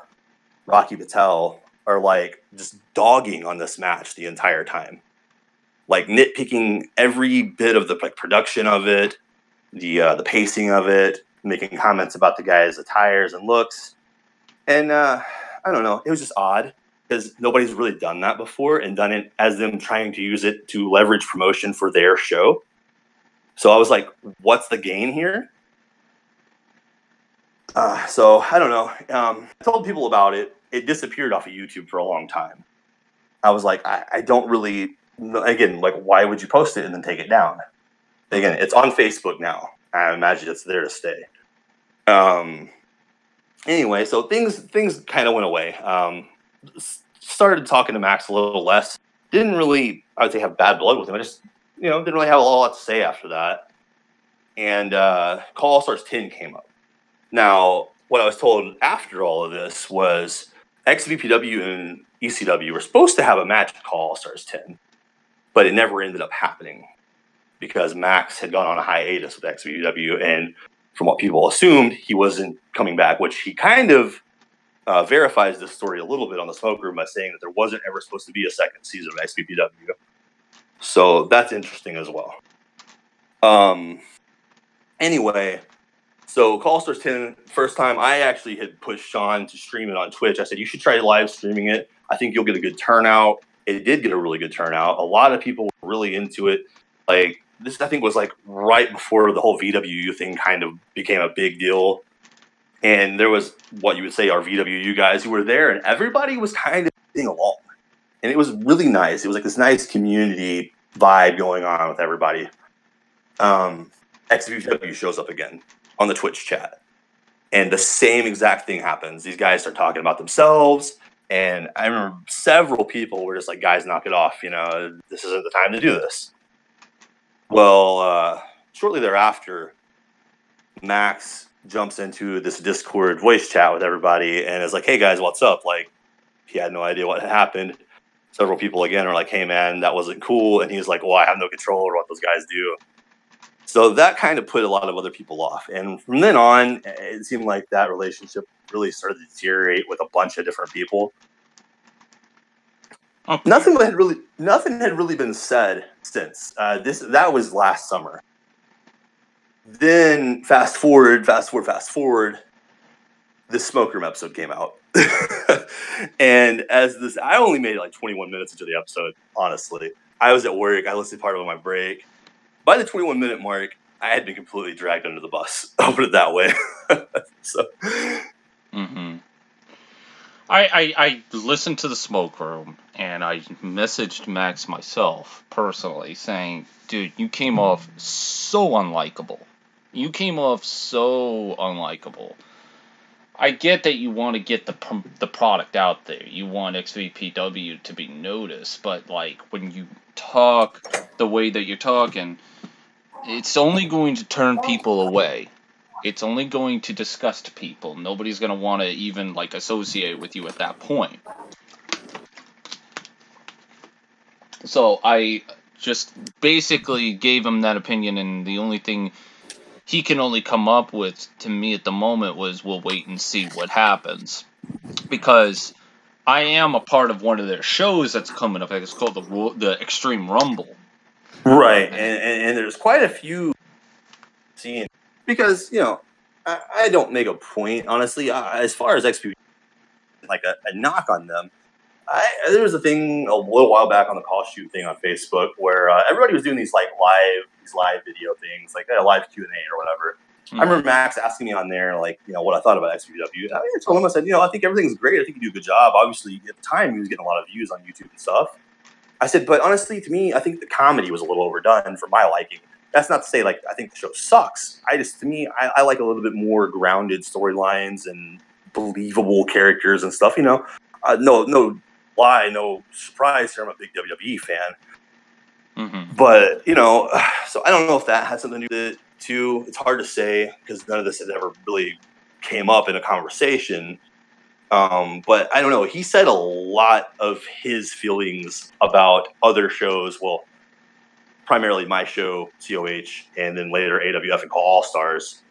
Speaker 2: Rocky Patel, are like just dogging on this match the entire time. Like nitpicking every bit of the like production of it, the uh, the pacing of it, making comments about the guy's attires and looks, and uh, I don't know, it was just odd because nobody's really done that before and done it as them trying to use it to leverage promotion for their show. So I was like, what's the gain here? Uh, so I don't know. Um, I told people about it. It disappeared off of YouTube for a long time. I was like, I, I don't really, again, like, why would you post it and then take it down? Again, it's on Facebook now. I imagine it's there to stay. Um, anyway, so things things kind of went away. Um, started talking to Max a little less. Didn't really, I would say, have bad blood with him. I just, you know, didn't really have a lot to say after that. And uh, CAW All Stars 10 came up. Now, what I was told after all of this was XVPW and ECW were supposed to have a match at CAW All Stars 10, but it never ended up happening because Max had gone on a hiatus with XVPW. And from what people assumed, he wasn't coming back, which he kind of uh, verifies this story a little bit on the smoke room by saying that there wasn't ever supposed to be a second season of XVPW. So that's interesting as well. Um, anyway, so CAW Stars 10, first time I actually had pushed Sean to stream it on Twitch. I said, you should try live streaming it. I think you'll get a good turnout. It did get a really good turnout. A lot of people were really into it. Like, this, I think, was like right before the whole VWU thing kind of became a big deal. And there was what you would say our VWU guys who were there, and everybody was kind of getting along. And it was really nice. It was like this nice community vibe going on with everybody. Um, XVW shows up again on the Twitch chat. And the same exact thing happens. These guys start talking about themselves. And I remember several people were just like, guys, knock it off. You know, this isn't the time to do this. Well, uh, shortly thereafter, Max jumps into this Discord voice chat with everybody and is like, hey guys, what's up? Like, he had no idea what had happened. Several people again are like, hey man, that wasn't cool. And he's like, well, I have no control over what those guys do. So that kind of put a lot of other people off. And from then on, it seemed like that relationship really started to deteriorate with a bunch of different people. Okay. Nothing had really nothing had really been said since uh, this. That was last summer. Then fast forward, fast forward, fast forward. The smoke room episode came out, [LAUGHS] and as this, I only made like 21 minutes into the episode. Honestly, I was at work. I listened part of my break, by the 21 minute mark, I had been completely dragged under the bus. I'll put it that way. [LAUGHS] so.
Speaker 1: Mm-hmm. I, I, I listened to the smoke room and I messaged Max myself personally saying, dude, you came off so unlikable. You came off so unlikable. I get that you want to get the the product out there. You want XVPW to be noticed, but like when you talk the way that you're talking, it's only going to turn oh. people away. It's only going to disgust people. Nobody's going to want to even like associate with you at that point. So I just basically gave him that opinion, and the only thing he can only come up with to me at the moment was we'll wait and see what happens. Because I am a part of one of their shows that's coming up. It's called the the Extreme Rumble.
Speaker 2: Right, and, and, and there's quite a few seeing because you know I, I, don't make a point honestly uh, as far as XP like a, a knock on them. I, there was a thing a little while back on the CAW shoot thing on Facebook where uh, everybody was doing these like live these live video things like a live Q and A or whatever. Mm-hmm. I remember Max asking me on there like you know what I thought about XPW. I told him I said you know I think everything's great. I think you do a good job. Obviously at the time he was getting a lot of views on YouTube and stuff. I said, but honestly, to me, I think the comedy was a little overdone for my liking. That's not to say like I think the show sucks. I just to me, I, I like a little bit more grounded storylines and believable characters and stuff. You know, uh, no, no lie, no surprise here. I'm a big WWE fan. Mm-hmm. But you know, [SIGHS] so I don't know if that had something to do with it too. It's hard to say because none of this has ever really came up in a conversation. Um, but I don't know. He said a lot of his feelings about other shows. Well, primarily my show, COH, and then later AWF and CAW All Stars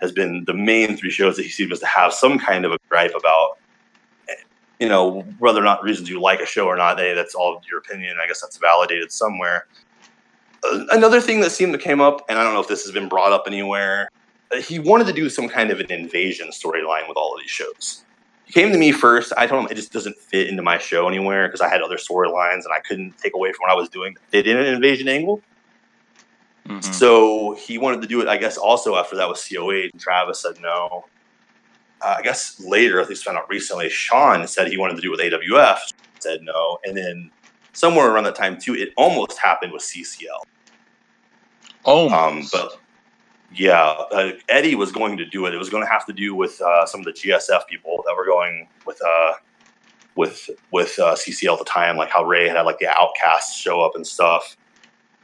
Speaker 2: has been the main three shows that he seems to have some kind of a gripe about. you know, whether or not reasons you like a show or not, they, that's all your opinion. I guess that's validated somewhere. Uh, another thing that seemed to came up, and I don't know if this has been brought up anywhere, uh, he wanted to do some kind of an invasion storyline with all of these shows. Came to me first. I told him it just doesn't fit into my show anywhere because I had other storylines and I couldn't take away from what I was doing fit in an invasion angle. Mm-hmm. So he wanted to do it, I guess, also after that was COH, and Travis said no. Uh, I guess later, at least found out recently, Sean said he wanted to do it with AWF, said no. And then somewhere around that time, too, it almost happened with CCL.
Speaker 1: Oh,
Speaker 2: um, but yeah, uh, Eddie was going to do it. It was going to have to do with uh, some of the GSF people that were going with uh, with with uh, CCL at the time, like how Ray had like the Outcasts show up and stuff.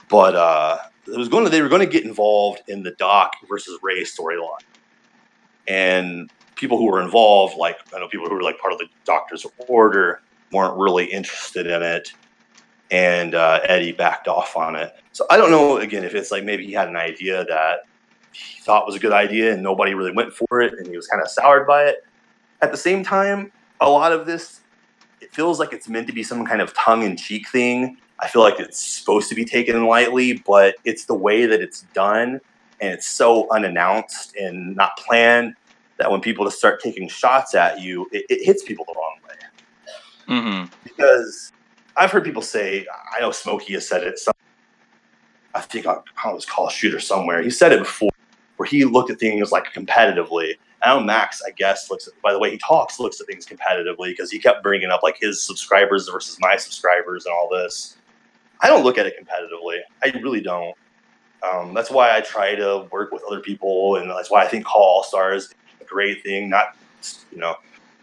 Speaker 2: But uh, it was going to they were going to get involved in the Doc versus Ray storyline, and people who were involved, like I know people who were like part of the Doctor's Order, weren't really interested in it, and uh, Eddie backed off on it. So I don't know again if it's like maybe he had an idea that he thought was a good idea and nobody really went for it, and he was kind of soured by it. At the same time, a lot of this it feels like it's meant to be some kind of tongue in cheek thing I feel like it's supposed to be taken lightly, but it's the way that it's done and it's so unannounced and not planned that when people just start taking shots at you, it, it hits people the wrong way.
Speaker 1: Mm-hmm.
Speaker 2: Because I've heard people say, I know Smokey has said it. Some, I think on, on his call shooter somewhere, he said it before, where he looked at things like competitively. I know Max, I guess, looks at by the way he talks, looks at things competitively because he kept bringing up like his subscribers versus my subscribers and all this. I don't look at it competitively. I really don't. Um, that's why I try to work with other people, and that's why I think CAW All Stars is a great thing. Not you know,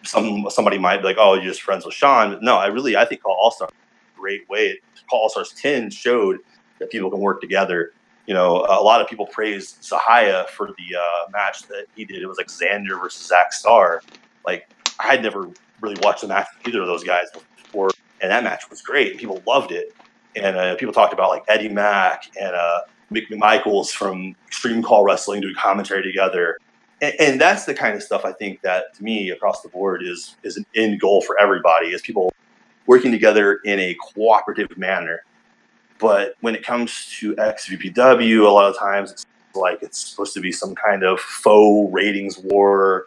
Speaker 2: some somebody might be like, "Oh, you're just friends with Sean." No, I really I think CAW All Stars great way. CAW All Stars ten showed that people can work together. You know, a lot of people praised Zahaya for the uh, match that he did. It was like Xander versus Zach Starr. Like I had never really watched the match either of those guys before, and that match was great. People loved it and uh, people talked about like Eddie Mack and uh, Mick McMichaels from Extreme CAW Wrestling doing commentary together, and, and, that's the kind of stuff I think that to me across the board is is an end goal for everybody is people working together in a cooperative manner. But when it comes to XVPW, a lot of times it's like it's supposed to be some kind of faux ratings war,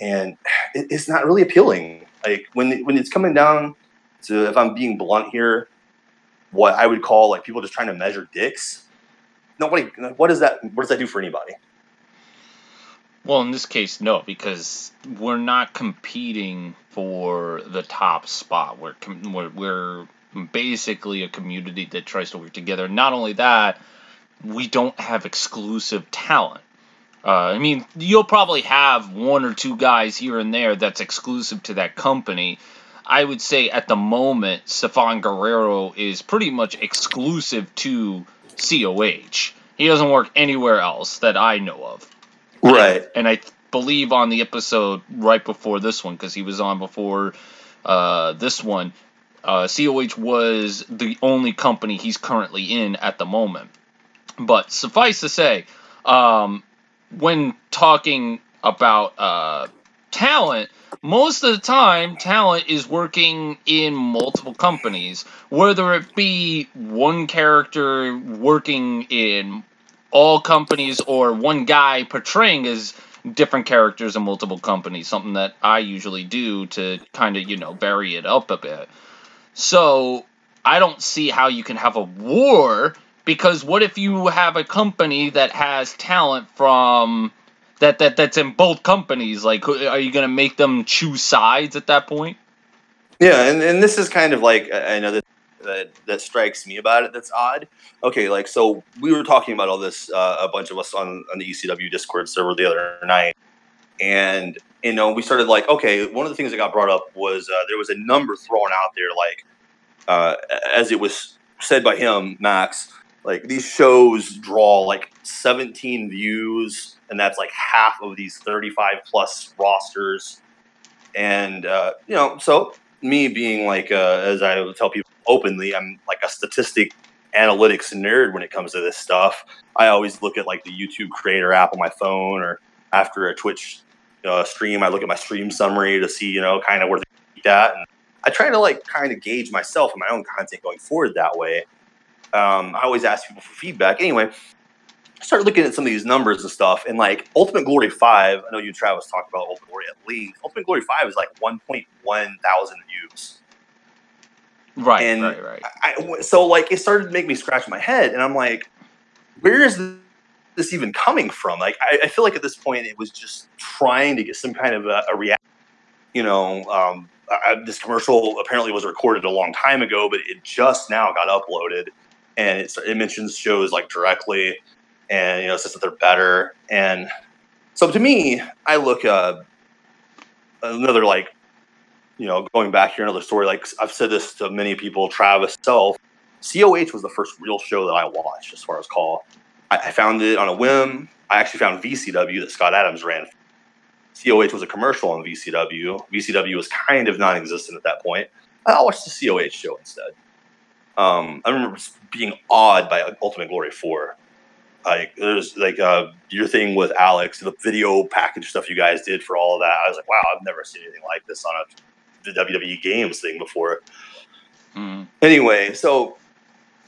Speaker 2: and it, it's not really appealing. Like when when it's coming down to, if I'm being blunt here, what I would call like people just trying to measure dicks. Nobody. What does that? What does that do for anybody?
Speaker 1: Well, in this case, no, because we're not competing for the top spot. We're we're, we're basically a community that tries to work together. Not only that, we don't have exclusive talent. Uh, I mean, you'll probably have one or two guys here and there that's exclusive to that company, I would say at the moment, Stefan Guerrero is pretty much exclusive to COH. He doesn't work anywhere else that I know of.
Speaker 2: Right.
Speaker 1: And I believe on the episode right before this one, because he was on before uh, this one, uh, COH was the only company he's currently in at the moment. But suffice to say, um, when talking about uh, talent, most of the time, talent is working in multiple companies, whether it be one character working in all companies or one guy portraying as different characters in multiple companies, something that I usually do to kind of, you know, vary it up a bit. So, I don't see how you can have a war because what if you have a company that has talent from that that that's in both companies. Like, are you going to make them choose sides at that point?
Speaker 2: Yeah, and, and this is kind of like I know that, that that strikes me about it. That's odd. Okay, like so we were talking about all this uh, a bunch of us on on the ECW Discord server the other night, and you know we started like okay, one of the things that got brought up was uh, there was a number thrown out there like uh, as it was said by him, Max. Like these shows draw like 17 views and that's like half of these 35 plus rosters. And uh, you know, so me being like, uh, as I tell people openly, I'm like a statistic analytics nerd when it comes to this stuff. I always look at like the YouTube Creator app on my phone, or after a Twitch uh, stream, I look at my stream summary to see, you know, kind of where that. And I try to like kind of gauge myself and my own content going forward that way. Um, I always ask people for feedback. Anyway, I started looking at some of these numbers and stuff, and like Ultimate Glory Five. I know you, Travis, talked about Ultimate Glory at least. Ultimate Glory Five is like 1.1 thousand views.
Speaker 1: Right,
Speaker 2: And
Speaker 1: right, right.
Speaker 2: I, so like it started to make me scratch my head, and I'm like, where is this even coming from? Like I, I feel like at this point it was just trying to get some kind of a, a reaction. You know, um, I, this commercial apparently was recorded a long time ago, but it just now got uploaded, and it's, it mentions shows like directly, and you know, it says that they're better, and so to me, I look uh, another like you know, going back here, another story. Like I've said this to many people, Travis self. COH was the first real show that I watched, as far as CAW. I, I found it on a whim. I actually found VCW that Scott Adams ran. COH was a commercial on VCW. VCW was kind of non-existent at that point. I watched the COH show instead. Um, I remember being awed by Ultimate Glory Four. Like there's like uh, your thing with Alex, the video package stuff you guys did for all of that. I was like, wow, I've never seen anything like this on a the WWE games thing before.
Speaker 1: Mm.
Speaker 2: Anyway, so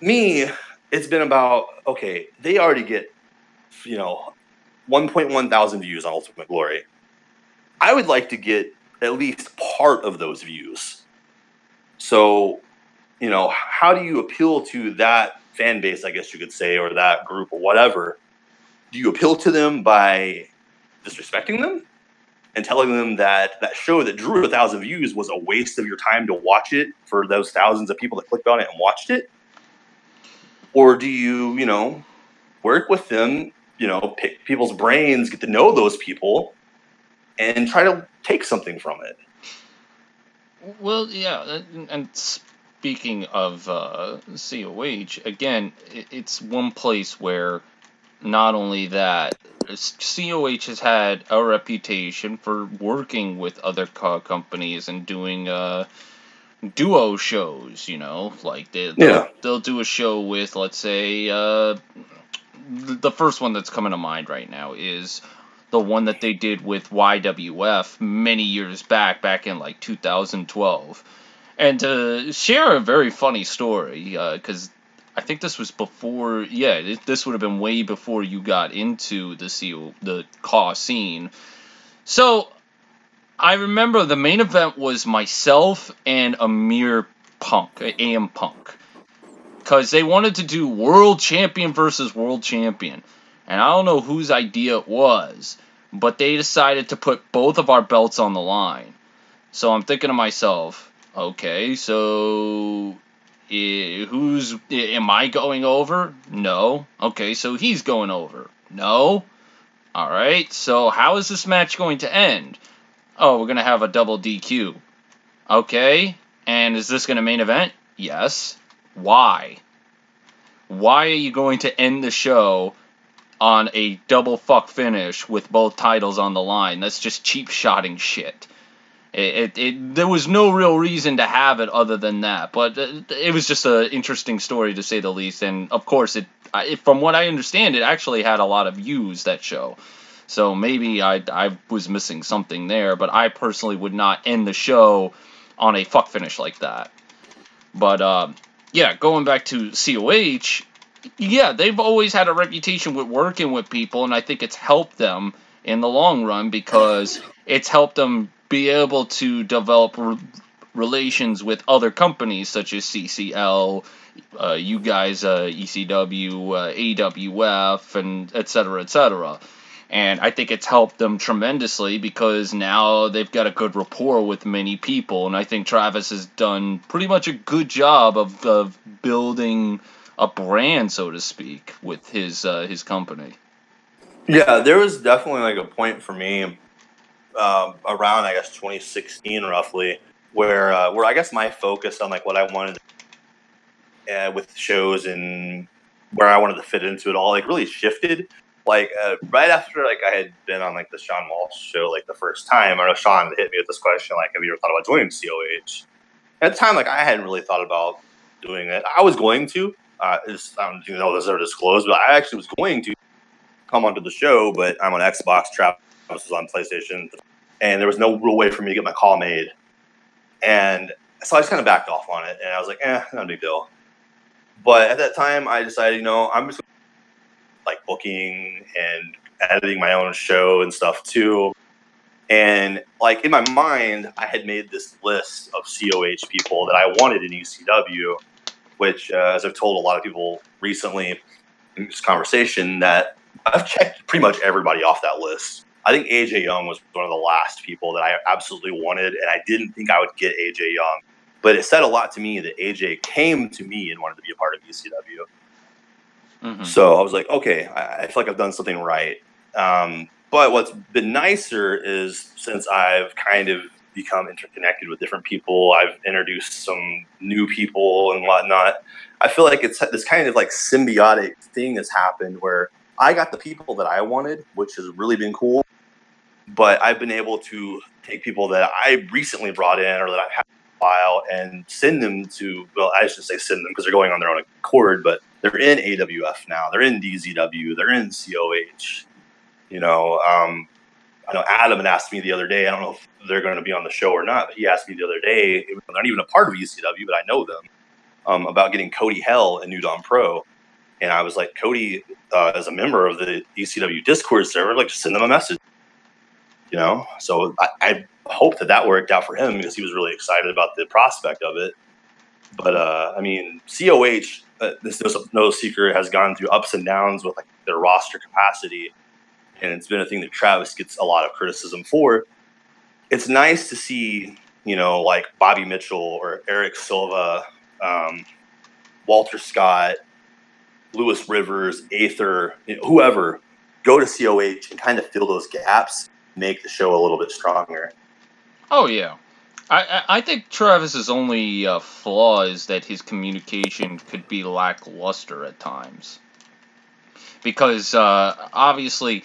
Speaker 2: me, it's been about okay. They already get you know 1.1 thousand views on Ultimate Glory. I would like to get at least part of those views. So, you know, how do you appeal to that fan base? I guess you could say, or that group, or whatever. Do you appeal to them by disrespecting them? and telling them that that show that drew a thousand views was a waste of your time to watch it for those thousands of people that clicked on it and watched it? Or do you, you know, work with them, you know, pick people's brains, get to know those people, and try to take something from it?
Speaker 1: Well, yeah, and, speaking of uh, COH, again, it's one place where not only that, COH has had a reputation for working with other CAW companies and doing uh, duo shows. You know, like they they'll,
Speaker 2: Yeah.
Speaker 1: they'll do a show with, let's say, uh, the first one that's coming to mind right now is the one that they did with YWF many years back, back in like 2012. And to share a very funny story, because I think this was before, yeah, this would have been way before you got into the CO, the Caw scene. So I remember the main event was myself and Amir Punk, AM Punk, because they wanted to do world champion versus world champion, and I don't know whose idea it was, but they decided to put both of our belts on the line. So I'm thinking to myself, okay, so who's am I going over? No. Okay, so he's going over. No. All right. So how is this match going to end? Oh, we're going to have a double DQ. Okay. And is this going to main event? Yes. Why? Why are you going to end the show on a double fuck finish with both titles on the line? That's just cheap shotting shit. It, it, it, there was no real reason to have it other than that, but it, it was just an interesting story to say the least. And of course, it, I, from what I understand, it actually had a lot of views that show. So maybe I, I was missing something there, but I personally would not end the show on a fuck finish like that. But uh, yeah, going back to COH, yeah, they've always had a reputation with working with people, and I think it's helped them in the long run because it's helped them be able to develop re- relations with other companies such as CCL, uh, you guys, uh, ECW, uh, AWF, and et cetera, et cetera. And I think it's helped them tremendously because now they've got a good rapport with many people. And I think Travis has done pretty much a good job of, of building a brand, so to speak, with his uh, his company.
Speaker 2: Yeah, there was definitely like a point for me um, around I guess 2016 roughly, where uh, where I guess my focus on like what I wanted uh, with shows and where I wanted to fit into it all like really shifted. Like uh, right after like I had been on like the Sean Walsh show like the first time, I know Sean hit me with this question like, "Have you ever thought about joining COH?" At the time, like I hadn't really thought about doing it. I was going to. Uh, it's, I don't know if this ever disclosed, but I actually was going to come onto the show, but I'm on Xbox. Travis was on PlayStation, and there was no real way for me to get my CAW made. And so I just kind of backed off on it, and I was like, eh, not a big deal. But at that time, I decided, you know, I'm just like booking and editing my own show and stuff too. And like in my mind, I had made this list of COH people that I wanted in ECW, which, uh, as I've told a lot of people recently in this conversation, that I've checked pretty much everybody off that list. I think AJ Young was one of the last people that I absolutely wanted, and I didn't think I would get AJ Young. But it said a lot to me that AJ came to me and wanted to be a part of ECW. Mm-hmm. So I was like, okay, I, I, feel like I've done something right. Um, but what's been nicer is since I've kind of become interconnected with different people, I've introduced some new people and whatnot. I feel like it's this kind of like symbiotic thing has happened where I got the people that I wanted, which has really been cool. But I've been able to take people that I recently brought in or that I've had a while and send them to, well, I should say send them because they're going on their own accord, but they're in AWF now. They're in DZW. They're in COH. You know, um, I know Adam had asked me the other day. I don't know if they're going to be on the show or not, but he asked me the other day. They're not even a part of ECW, but I know them um, about getting Cody Hell in New Dawn Pro. And I was like, Cody, uh, as a member of the ECW Discord server, like just send them a message. You know, so I, I hope that that worked out for him because he was really excited about the prospect of it. But uh, I mean, COH, uh, this is no secret, has gone through ups and downs with like their roster capacity, and it's been a thing that Travis gets a lot of criticism for. It's nice to see, you know, like Bobby Mitchell or Eric Silva, um, Walter Scott, Lewis Rivers, Aether, you know, whoever, go to COH and kind of fill those gaps, make the show a little bit stronger.
Speaker 1: Oh yeah, I I think Travis's only uh, flaw is that his communication could be lackluster at times, because uh, obviously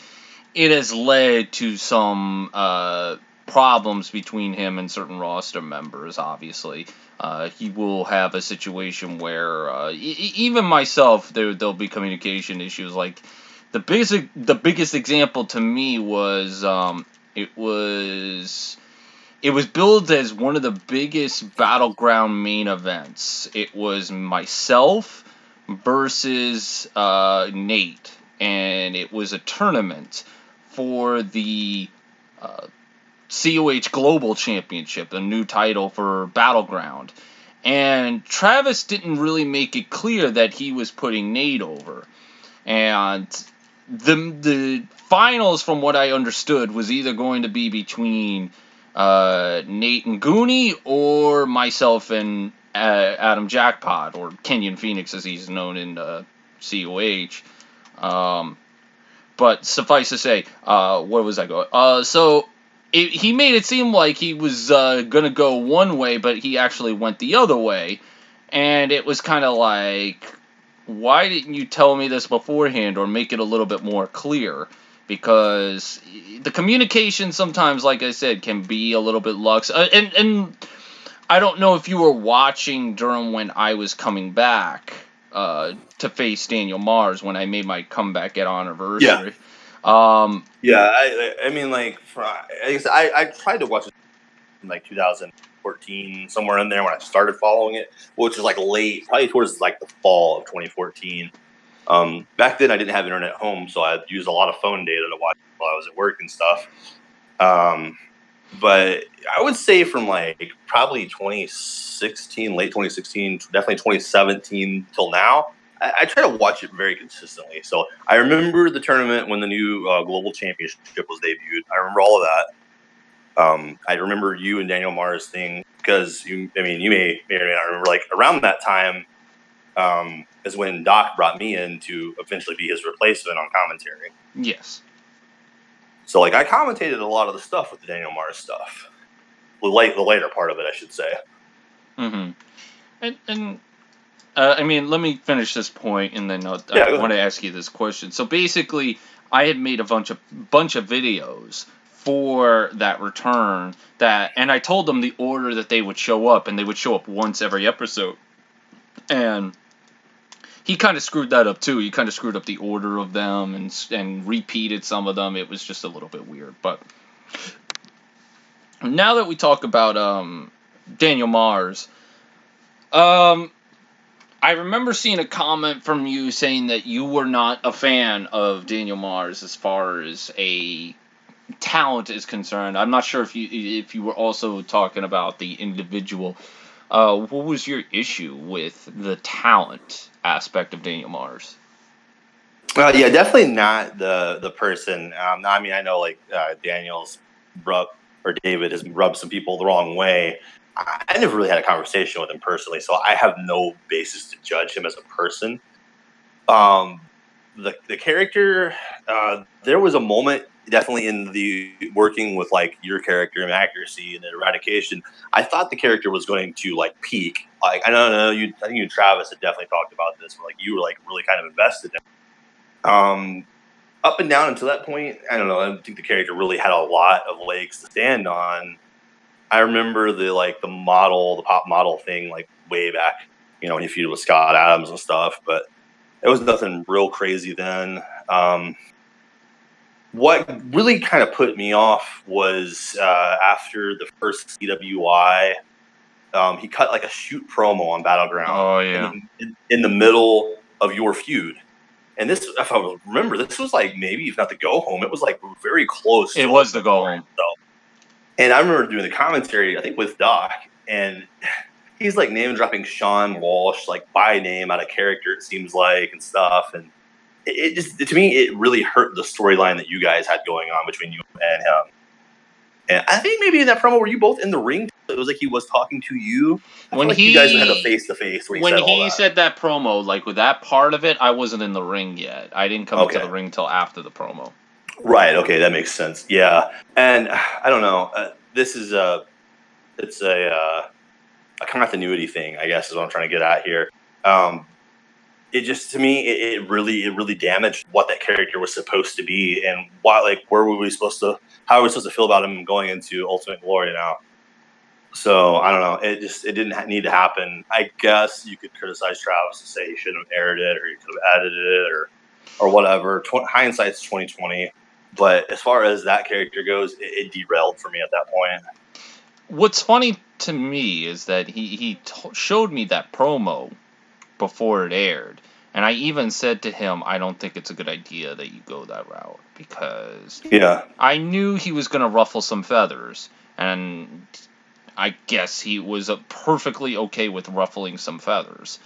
Speaker 1: it has led to some uh, problems between him and certain roster members. Obviously, uh, he will have a situation where uh, e- even myself, there there'll be communication issues. Like the biggest the biggest example to me was um, it was it was billed as one of the biggest battleground main events. It was myself versus uh, Nate, and it was a tournament for the uh, COH Global Championship, a new title for Battleground. And Travis didn't really make it clear that he was putting Nate over. And the the finals, from what I understood, was either going to be between uh, Nate and Goonie or myself and uh, Adam Jackpot or Kenyon Phoenix, as he's known in uh, COH. Um, but suffice to say, uh, where was I going? Uh, so it, he made it seem like he was uh, gonna go one way, but he actually went the other way, and it was kind of like, why didn't you tell me this beforehand or make it a little bit more clear? Because the communication sometimes, like I said, can be a little bit lux. Uh, and and I don't know if you were watching during when I was coming back uh, to face Daniel Mars when I made my comeback at Anniversary. Yeah. Um,
Speaker 2: yeah, I, I mean, like, for, I, I, I tried to watch it in like 2014, somewhere in there when I started following it, which was like late, probably towards like the fall of 2014. Um, back then, I didn't have internet at home, so I used a lot of phone data to watch while I was at work and stuff. Um, but I would say from like probably 2016, late 2016, definitely 2017 till now, I, I, try to watch it very consistently. So I remember the tournament when the new uh, global championship was debuted. I remember all of that. Um, I remember you and Daniel Mars thing because you, I mean, you may, may or may not remember, like around that time um, is when Doc brought me in to eventually be his replacement on commentary.
Speaker 1: Yes.
Speaker 2: So like I commentated a lot of the stuff with the Daniel Mars stuff. The late the later part of it, I should say.
Speaker 1: Mm-hmm. And and uh, I mean, let me finish this point, and then I'll, yeah, I want to ask you this question. So basically, I had made a bunch of bunch of videos for that return that, and I told them the order that they would show up, and they would show up once every episode, and he kind of screwed that up too. He kind of screwed up the order of them and and repeated some of them. It was just a little bit weird, but now that we talk about um Daniel Mars. Um, I remember seeing a comment from you saying that you were not a fan of Daniel Mars as far as a talent is concerned. I'm not sure if you if you were also talking about the individual. Uh, what was your issue with the talent aspect of Daniel Mars?
Speaker 2: Uh, yeah, definitely not the the person. Um, I mean, I know like uh, Daniel's rub or David has rubbed some people the wrong way. I, never really had a conversation with him personally, so I have no basis to judge him as a person. Um, the the character, uh, there was a moment definitely in the working with like your character and accuracy and eradication. I thought the character was going to like peak. Like I don't know, you I think you and Travis had definitely talked about this. Where, like you were like really kind of invested in. Um, up and down until that point, I don't know. I think the character really had a lot of legs to stand on. I remember the like the model, the pop model thing, like way back, you know, when you feuded with Scott Adams and stuff. But it was nothing real crazy then. Um, what really kind of put me off was uh, after the first CWI, um, he cut like a shoot promo on Battleground.
Speaker 1: Oh yeah,
Speaker 2: in, in, in the middle of your feud and this, if I remember, this was like maybe if not the go home, it was like very close.
Speaker 1: It was the go home.
Speaker 2: So, and I remember doing the commentary, I think with Doc, and he's like name dropping Sean Walsh like by name out of character, it seems like, and stuff. And it, it just to me, it really hurt the storyline that you guys had going on between you and him. And I think maybe in that promo were you both in the ring? It was like he was talking to you. I
Speaker 1: when
Speaker 2: like
Speaker 1: he
Speaker 2: you guys had a face to face
Speaker 1: when
Speaker 2: said
Speaker 1: he
Speaker 2: that.
Speaker 1: said that promo, like with that part of it, I wasn't in the ring yet. I didn't come
Speaker 2: Okay.
Speaker 1: to the ring till after the promo.
Speaker 2: Right. Okay, that makes sense. Yeah, and I don't know. Uh, this is a, it's a uh, a continuity thing. I guess is what I'm trying to get at here. Um, it just to me, it, it really, it really damaged what that character was supposed to be, and why, like, where were we supposed to, how are we supposed to feel about him going into Ultimate Glory now? So I don't know. It just it didn't need to happen. I guess you could criticize Travis and say he shouldn't have aired it, or he could have edited it, or or whatever. Tw- hindsight's twenty twenty. But as far as that character goes, it, it derailed for me at that point.
Speaker 1: What's funny to me is that he he t- showed me that promo before it aired, and I even said to him, "I don't think it's a good idea that you go that route because
Speaker 2: Yeah,
Speaker 1: I knew he was gonna ruffle some feathers, and I guess he was perfectly okay with ruffling some feathers."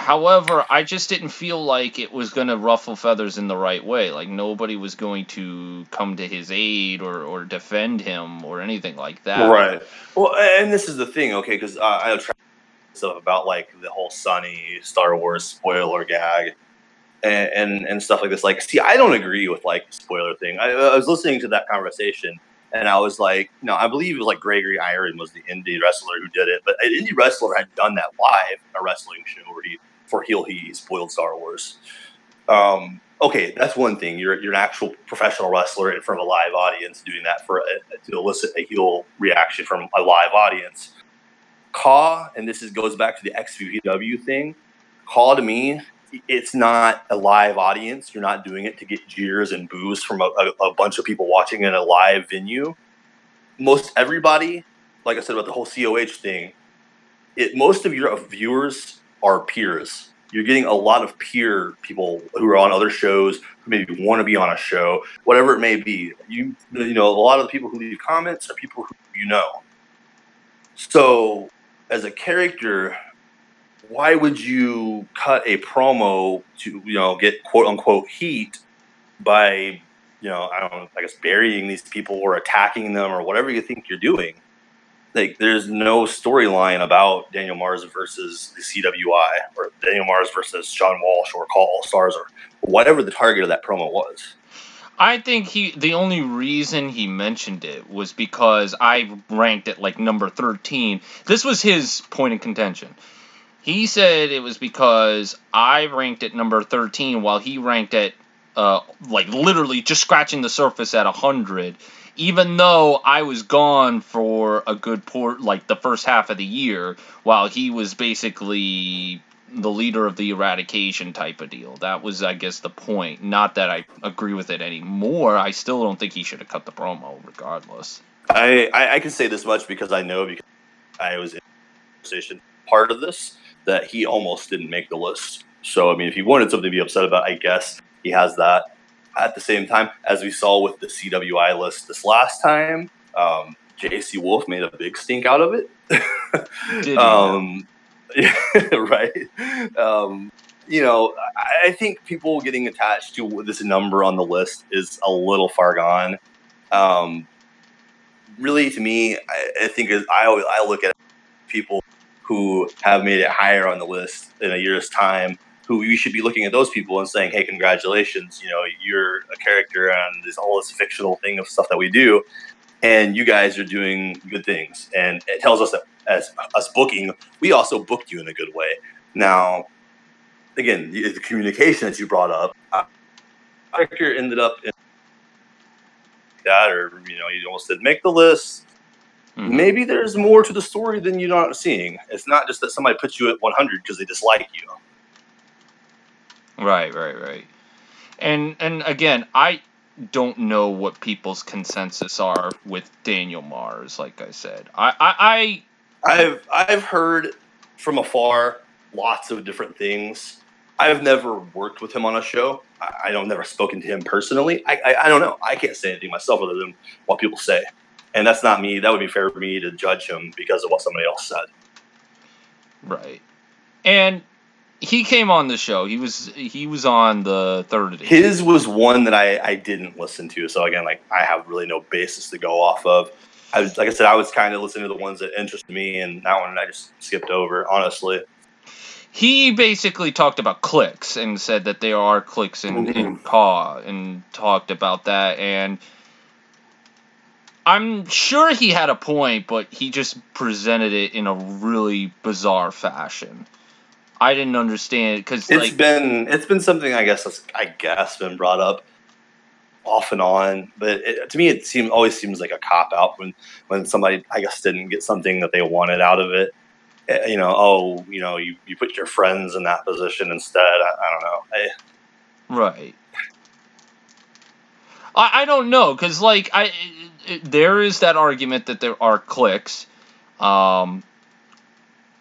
Speaker 1: However, I just didn't feel like it was going to ruffle feathers in the right way. Like nobody was going to come to his aid or, or defend him or anything like that.
Speaker 2: right. Well, and this is the thing, okay? Because uh, I Travis stuff about like the whole Sunny Star Wars spoiler gag. And, and, and stuff like this. Like, see, I don't agree with like the spoiler thing. I, I was listening to that conversation, and I was like, no, I believe it was like Gregory Iron was the indie wrestler who did it, but an indie wrestler had done that live a wrestling show where he for heel he spoiled Star Wars. Um, okay, that's one thing. You're you're an actual professional wrestler in front of a live audience doing that for a, to elicit a heel reaction from a live audience. Caw, and this is goes back to the XPW thing. Caw to me, it's not a live audience. You're not doing it to get jeers and boos from a, a, a bunch of people watching in a live venue. Most everybody, like I said about the whole COH thing, it most of your viewers are peers. You're getting a lot of peer people who are on other shows, who maybe want to be on a show, whatever it may be. You you know, a lot of the people who leave comments are people who you know. So, as a character, why would you cut a promo to you know get quote unquote heat by you know I don't know, I guess burying these people or attacking them or whatever you think you're doing? Like there's no storyline about Daniel Mars versus the CWI or Daniel Mars versus Sean Walsh or CAW All Stars or whatever the target of that promo was.
Speaker 1: I think he the only reason he mentioned it was because I ranked it like number 13. This was his point of contention. He said it was because I ranked it number 13 while he ranked it uh, like literally just scratching the surface at 100 even though I was gone for a good port like the first half of the year while he was basically the leader of the eradication type of deal. That was, I guess, the point. Not that I agree with it anymore. I still don't think he should have cut the promo, regardless.
Speaker 2: I, I, I can say this much because I know because I was in part of this that he almost didn't make the list. So I mean, if he wanted something to be upset about, I guess he has that. At the same time, as we saw with the CWI list this last time, um, JC Wolf made a big stink out of it.
Speaker 1: Did [LAUGHS]
Speaker 2: um, [LAUGHS] right. Um, you know, I, I think people getting attached to this number on the list is a little far gone. Um, really, to me, I, I think is I always, I look at people who have made it higher on the list in a year's time. Who you should be looking at those people and saying, "Hey, congratulations! You know, you're a character on this all this fictional thing of stuff that we do, and you guys are doing good things." And it tells us that as us booking, we also booked you in a good way. Now, again, the, the communication that you brought up, uh, character ended up in that, or you know, you almost didn't make the list.
Speaker 1: Mhm.
Speaker 2: Maybe there's more to the story than you're not seeing. It's not just that somebody puts you at 100 because they dislike you.
Speaker 1: Right, right, right. And and again, I don't know what people's consensus are with Daniel Mars. Like I said, I I,
Speaker 2: I've I've heard from afar lots of different things. I've never worked with him on a show. I, I don't never spoken to him personally. I, I I don't know. I can't say anything myself other than what people say, and that's not me. That would be fair for me to judge him because of what somebody else said.
Speaker 1: Right. And he came on the show. He was he was on the third edition.
Speaker 2: His was one that I, I didn't listen to. So again, like I have really no basis to go off of. I was like I said, I was kind of listening to the ones that interested me, and that one I just skipped over. Honestly,
Speaker 1: he basically talked about clicks and said that there are clicks in, in mm-hmm. CAW and talked about that and I'm sure he had a point, but he just presented it in a really bizarre fashion. I didn't understand because
Speaker 2: it's
Speaker 1: like
Speaker 2: been it's been something I guess that's I guess been brought up off and on, but it, to me it seems always seems like a cop out when when somebody I guess didn't get something that they wanted out of it. Eh, You know, oh, you know, you, you put your friends in that position instead. I, I don't know. I,
Speaker 1: Right. I, I don't know because like I it, there is that argument that there are clicks. Um,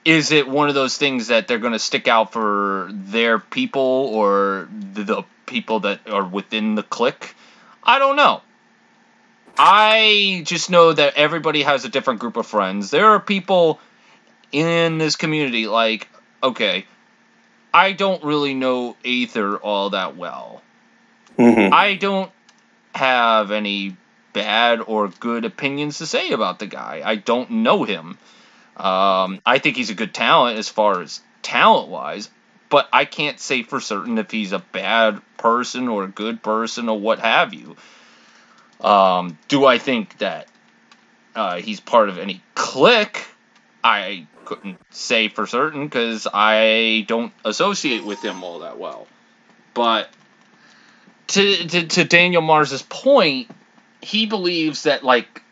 Speaker 1: is it one of those things that they're going to stick out for their people or the, the people that are within the clique? I don't know. I just know that everybody has a different group of friends. There are people in this community like okay, I don't really know Aether all that well.
Speaker 2: Mhm.
Speaker 1: I don't have any bad or good opinions to say about the guy. I don't know him. Um, I think he's a good talent as far as talent wise, but I can't say for certain if he's a bad person or a good person or what have you. Um, do I think that uh, he's part of any clique? I couldn't say for certain because I don't associate with him all that well. But to, to to Daniel Mars's point, he believes that like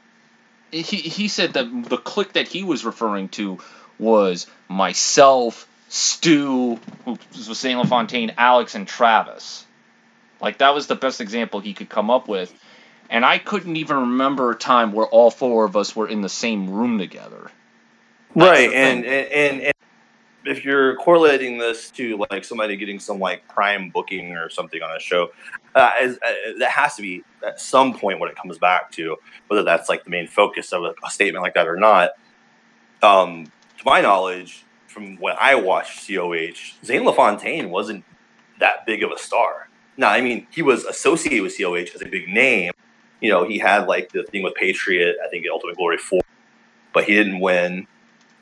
Speaker 1: he he said that the clique that he was referring to was myself, Stu, who was Zane LaFontaine, Alex, and Travis. Like that was the best example he could come up with. And I couldn't even remember a time where all four of us were in the same room together.
Speaker 2: right and and and if you're correlating this to like somebody getting some like prime booking or something on a show uh, uh, that has to be at some point what it comes back to whether that's like the main focus of a, a statement like that or not. Um to my knowledge from when i watched COH Zane LaFontaine wasn't that big of a star. Now i mean he was associated with COH as a big name. You know he had like the thing with patriot i think ultimate glory 4 but he didn't win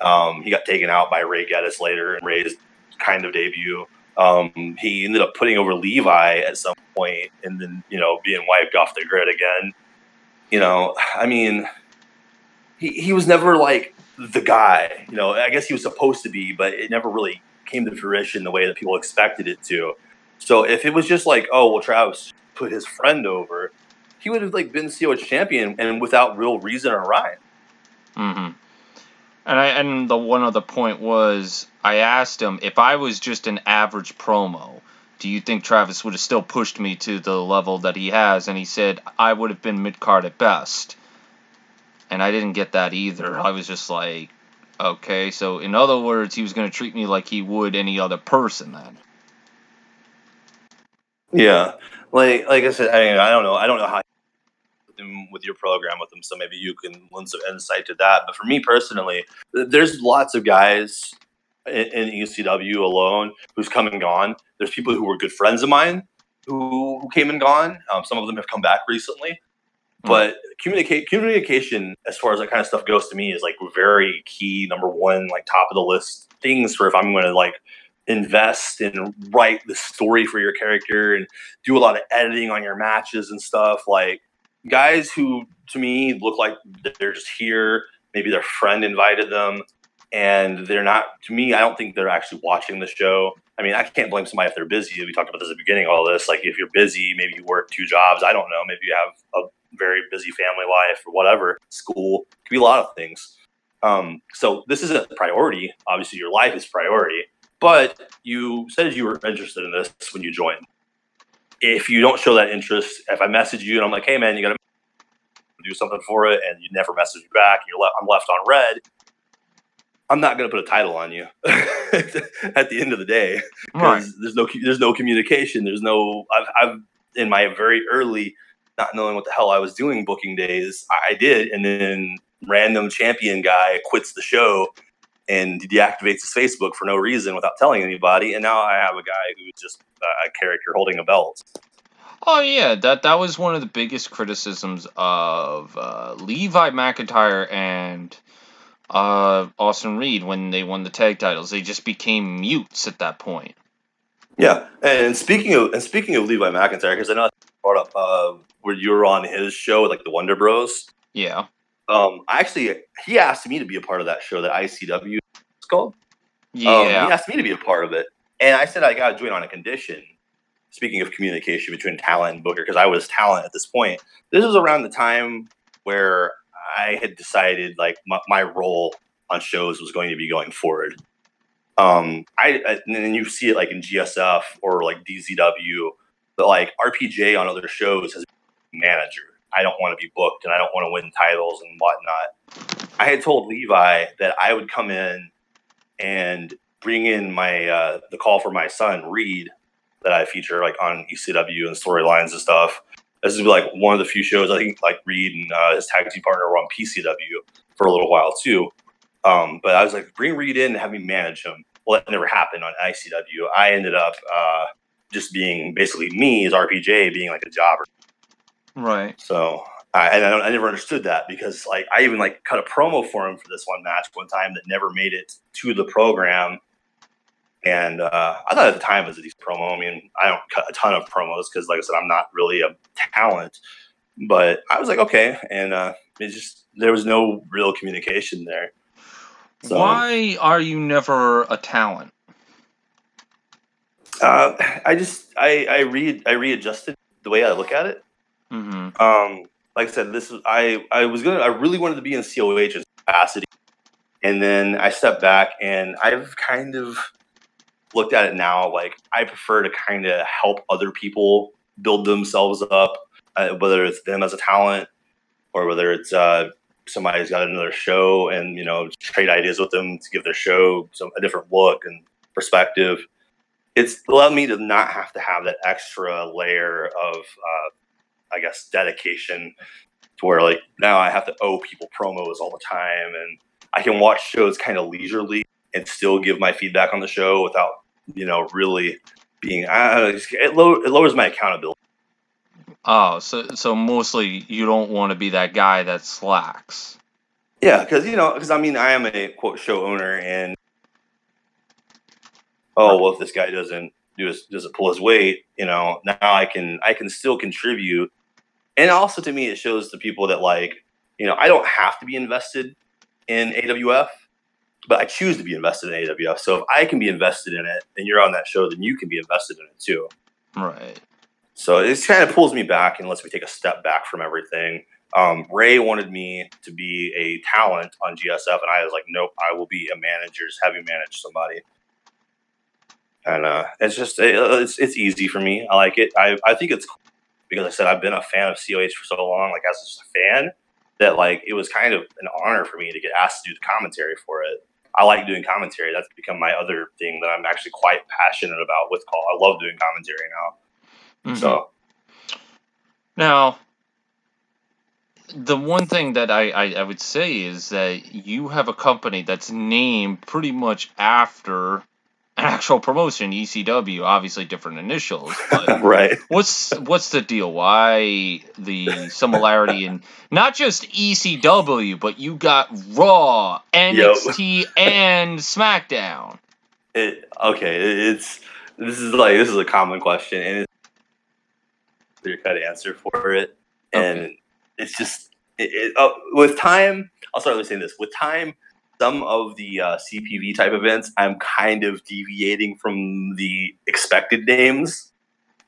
Speaker 2: um, he got taken out by Ray Geddes later in Ray's kind of debut. Um, he ended up putting over Levi at some point and then, you know, being wiped off the grid again. You know, I mean, he, he was never like the guy, you know, I guess he was supposed to be, but it never really came to fruition the way that people expected it to. So if it was just like, oh, well, Travis put his friend over, he would have like been COH champion and without real reason or rhyme.
Speaker 1: Mm-hmm. And I and the one other point was I asked him if I was just an average promo, do you think Travis would have still pushed me to the level that he has? And he said I would have been mid card at best. And I didn't get that either. I was just like, Okay, so in other words, he was going to treat me like he would any other person then.
Speaker 2: Yeah, like like I said, I, I don't know, I don't know how with your program with them, so maybe you can lend some insight to that. But for me personally, there's lots of guys in, in ECW alone who's come and gone. There's people who were good friends of mine who, who came and gone. Um, some of them have come back recently. But communicate communication as far as that kind of stuff goes to me is like very key, number one, like top of the list things for if I'm gonna like invest and write the story for your character and do a lot of editing on your matches and stuff. Like guys who to me look like they're just here, maybe their friend invited them and they're not to me, I don't think they're actually watching the show. I mean, I can't blame somebody if they're busy. We talked about this at the beginning all this. Like if you're busy, maybe you work two jobs. I don't know. Maybe you have a very busy family life or whatever, school, could be a lot of things. Um, so this is a priority. Obviously, your life is priority, but you said you were interested in this when you joined. If you don't show that interest, if I message you and I'm like, "Hey, man, you got to do something for it," and you never message me back, you're left, I'm left on red. I'm not going to put a title on you [LAUGHS] at the end of the day because right. there's no there's no communication. There's no I've, I've in my very early not knowing what the hell I was doing booking days. I did, and then random champion guy quits the show and deactivates his Facebook for no reason without telling anybody. And now I have a guy who's just a character holding a belt.
Speaker 1: Oh yeah, that that was one of the biggest criticisms of uh, Levi McIntyre and uh, Austin Reed when they won the tag titles. They just became mutes at that point.
Speaker 2: Yeah, and speaking of and speaking of Levi McIntyre, because I know I brought up uh, where you were on his show, like the Wonder Bros.
Speaker 1: Yeah.
Speaker 2: Um, I actually he asked me to be a part of that show that ICW is called.
Speaker 1: Yeah. Um, he
Speaker 2: asked me to be a part of it, and I said I got to join on a condition. Speaking of communication between talent and Booker, because I was talent at this point. This was around the time where I had decided like my, my role on shows was going to be going forward. Um, I, I and then you see it like in GSF or like DZW, but like RPJ on other shows has manager. I don't want to be booked and I don't want to win titles and whatnot. I had told Levi that I would come in and bring in my uh, the call for my son Reed that I feature like on ECW and storylines and stuff. This is like one of the few shows I think like Reed and uh, his tag team partner were on PCW for a little while too. Um, but I was like, bring Reed in and have me manage him. Well, that never happened on ICW. I ended up uh, just being basically me as RPJ being like a jobber.
Speaker 1: Right.
Speaker 2: So I, and I, I, never understood that because like I even like cut a promo for him for this one match one time that never made it to the program. And uh, I thought at the time it was a decent promo. I mean, I don't cut a ton of promos because, like I said, I'm not really a talent. But I was like, okay, and uh, it just there was no real communication there.
Speaker 1: So, Why are you never a talent?
Speaker 2: Uh, I just I I read I readjusted the way I look at it.
Speaker 1: Mm-hmm.
Speaker 2: Um, like I said, this was I I was gonna I really wanted to be in COH's capacity, and then I stepped back and I've kind of looked at it now. Like I prefer to kind of help other people build themselves up, uh, whether it's them as a talent or whether it's uh, somebody's got another show and you know trade ideas with them to give their show some a different look and perspective. It's allowed me to not have to have that extra layer of uh, I guess, dedication to where like now I have to owe people promos all the time and I can watch shows kind of leisurely and still give my feedback on the show without, you know, really being, uh, it, low, it lowers my accountability.
Speaker 1: Oh, so so mostly you don't want to be that guy that slacks.
Speaker 2: Yeah, because you know, because I mean, I am a quote show owner, and oh well, if this guy doesn't do doesn't pull his weight, you know, now I can I can still contribute. And also to me it shows the people that like you know i don't have to be invested in AWF but i choose to be invested in AWF so if i can be invested in it and you're on that show then you can be invested in it too.
Speaker 1: Right.
Speaker 2: So it kind of pulls me back and lets me take a step back from everything. Um, ray wanted me to be a talent on GSF and i was like nope i will be a manager just have you manage somebody and uh, it's just it, it's, it's easy for me i like it i, I think it's cool because I said I've been a fan of COH for so long, like as just a fan. that like it was kind of an honor for me to get asked to do the commentary for it. I like doing commentary. That's become my other thing that I'm actually quite passionate about with CAW. I love doing commentary now. Mm-hmm. So
Speaker 1: now the one thing that I, I, I, would say is that you have a company that's named pretty much after an actual promotion, ECW, obviously different initials. [LAUGHS]
Speaker 2: right.
Speaker 1: What's what's the deal? Why the similarity in not just ECW, but you got Raw, NXT, and SmackDown.
Speaker 2: It, okay, it's this is like this is a common question, and it's clear cut answer for it, and okay. it's just it, it, uh, with time. I'll start with saying this: with time, some of the uh, CPV type events, I'm kind of deviating from the expected names.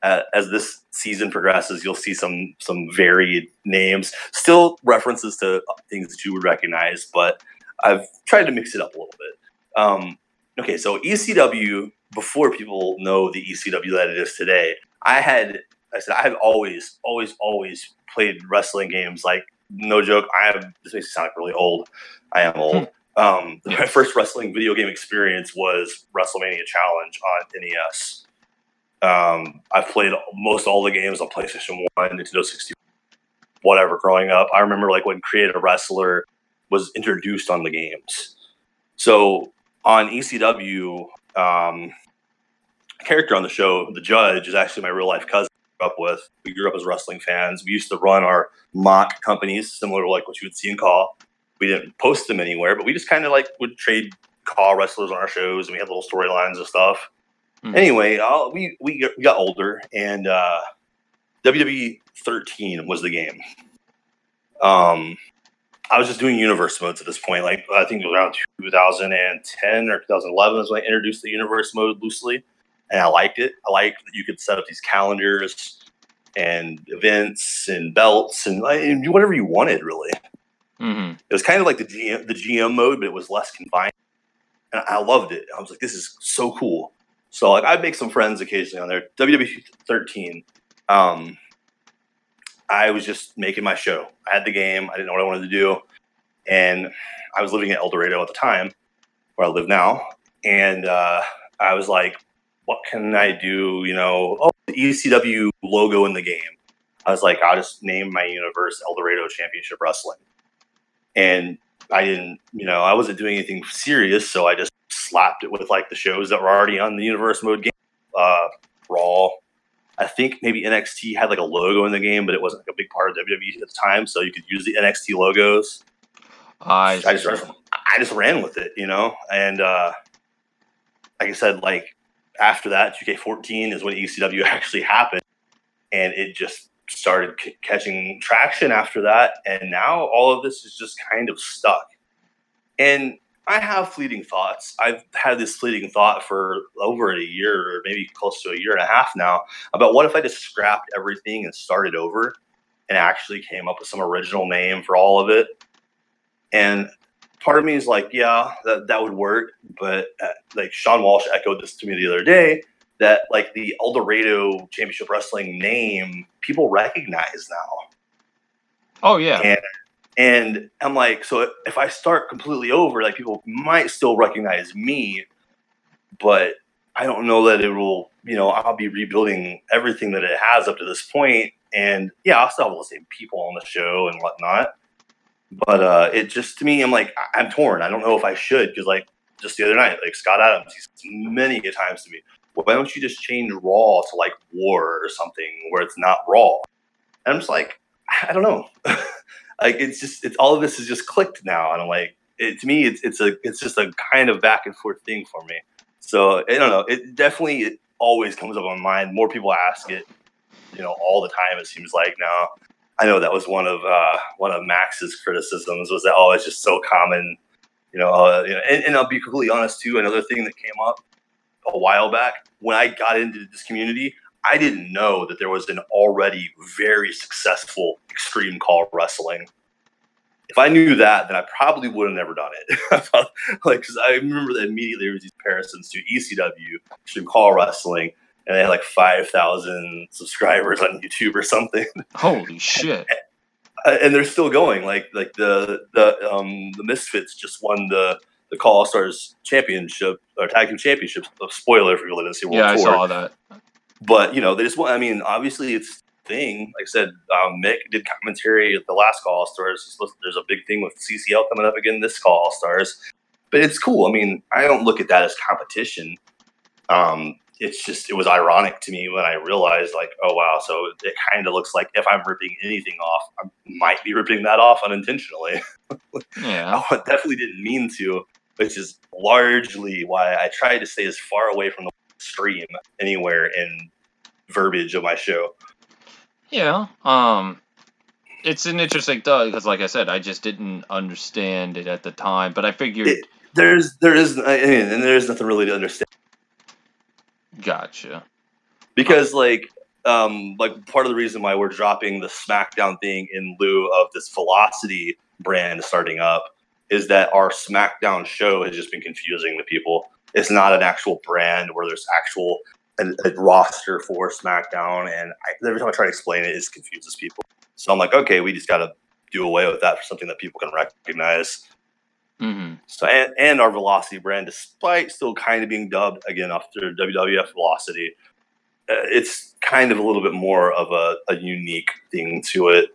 Speaker 2: Uh, as this season progresses, you'll see some some varied names, still references to things that you would recognize, but I've tried to mix it up a little bit. Um, okay, so ECW before people know the ECW that it is today, I had I said I have always, always, always played wrestling games. Like no joke, I have. This makes me sound like really old. I am old. Um, my first wrestling video game experience was WrestleMania Challenge on NES. Um, I've played most all the games on PlayStation One, Nintendo 60, whatever. Growing up, I remember like when Create a Wrestler was introduced on the games. So on ECW, um, character on the show, the judge, is actually my real life cousin. I grew up with. We grew up as wrestling fans. We used to run our mock companies, similar to like what you would see in CAW we didn't post them anywhere, but we just kind of like would trade CAW wrestlers on our shows, and we had little storylines and stuff. Mm-hmm. Anyway, I'll, we we got, we got older, and uh, WWE 13 was the game. Um, I was just doing universe modes at this point. Like I think it was around 2010 or 2011 is when I introduced the universe mode loosely, and I liked it. I liked that you could set up these calendars and events and belts and, and whatever you wanted, really. Mm-hmm. It was kind of like the GM, the GM mode, but it was less confined. And I loved it. I was like, this is so cool. So like I'd make some friends occasionally on there. WWE 13. Um, I was just making my show. I had the game. I didn't know what I wanted to do. And I was living in El Dorado at the time, where I live now. And uh, I was like, what can I do? You know, oh, the ECW logo in the game. I was like, I'll just name my universe El Dorado Championship Wrestling and I didn't, you know, I wasn't doing anything serious, so I just slapped it with like the shows that were already on the universe mode game. Uh, Raw, I think maybe NXT had like a logo in the game, but it wasn't like a big part of WWE at the time, so you could use the NXT logos. I, I just I just ran with it, you know, and uh, like I said, like after that, 2K14 is when ECW [LAUGHS] actually happened, and it just started c- catching traction after that. And now all of this is just kind of stuck. And I have fleeting thoughts. I've had this fleeting thought for over a year or maybe close to a year and a half now about what if I just scrapped everything and started over and actually came up with some original name for all of it. And part of me is like, yeah, that, that would work. But uh, like Sean Walsh echoed this to me the other day that like the El Dorado Championship Wrestling name people recognize now.
Speaker 1: Oh yeah.
Speaker 2: And and I'm like, so if I start completely over, like people might still recognize me, but I don't know that it will, you know, I'll be rebuilding everything that it has up to this point. And yeah, I'll still have all the same people on the show and whatnot. But uh, it just to me, I'm like, I'm torn. I don't know if I should because, like, just the other night, like Scott Adams, he's many a times to me, why don't you just change Raw to like War or something where it's not Raw? And I'm just like, I don't know. [LAUGHS] like it's just it's all of this is just clicked now, and I'm like, it, to me, it's it's a it's just a kind of back and forth thing for me. So I don't know. It definitely it always comes up on mind. More people ask it, you know, all the time. It seems like now. I know that was one of uh, one of Max's criticisms was that oh, it's just so common, you know. Uh, you know and, and I'll be completely honest too. Another thing that came up a while back when I got into this community, I didn't know that there was an already very successful Extreme CAW Wrestling. If I knew that, then I probably would have never done it. [LAUGHS] like, because I remember that immediately there was these comparisons to ECW, Extreme CAW Wrestling, and they had like five thousand subscribers on YouTube or something. [LAUGHS]
Speaker 1: Holy shit!
Speaker 2: uh, and they're still going. Like like the the um the Misfits just won the the CAW All Stars Championship or Tag Team Championships. Spoiler if you didn't see World
Speaker 1: yeah,
Speaker 2: Tour.
Speaker 1: I saw that.
Speaker 2: But you know, they just want. I mean, obviously, it's thing. Like I said, um, Mick did commentary at the last CAW All Stars. There's a big thing with CCL coming up again this CAW All Stars, but it's cool. I mean, I don't look at that as competition. Um, it's just it was ironic to me when I realized like, oh wow, so it kind of looks like if I'm ripping anything off, I might be ripping that off unintentionally. [LAUGHS]
Speaker 1: Yeah, [LAUGHS]
Speaker 2: I definitely didn't mean to, which is largely why I tried to stay as far away from the stream anywhere in verbiage of my show.
Speaker 1: yeah. Um, it's an interesting thought because, like I said, I just didn't understand it at the time. But I figured,
Speaker 2: It- There's there is and there's nothing really to understand
Speaker 1: gotcha.
Speaker 2: because like um like part of the reason why we're dropping the SmackDown thing in lieu of this Velocity brand starting up is that our SmackDown show has just been confusing the people. It's not an actual brand where there's actual a, a roster for SmackDown, and I, every time I try to explain it, it confuses people. So I'm like, okay, we just got to do away with that for something that people can recognize.
Speaker 1: hmm
Speaker 2: So and, and our Velocity brand, despite still kind of being dubbed again after WWF Velocity, uh, it's kind of a little bit more of a, a unique thing to it.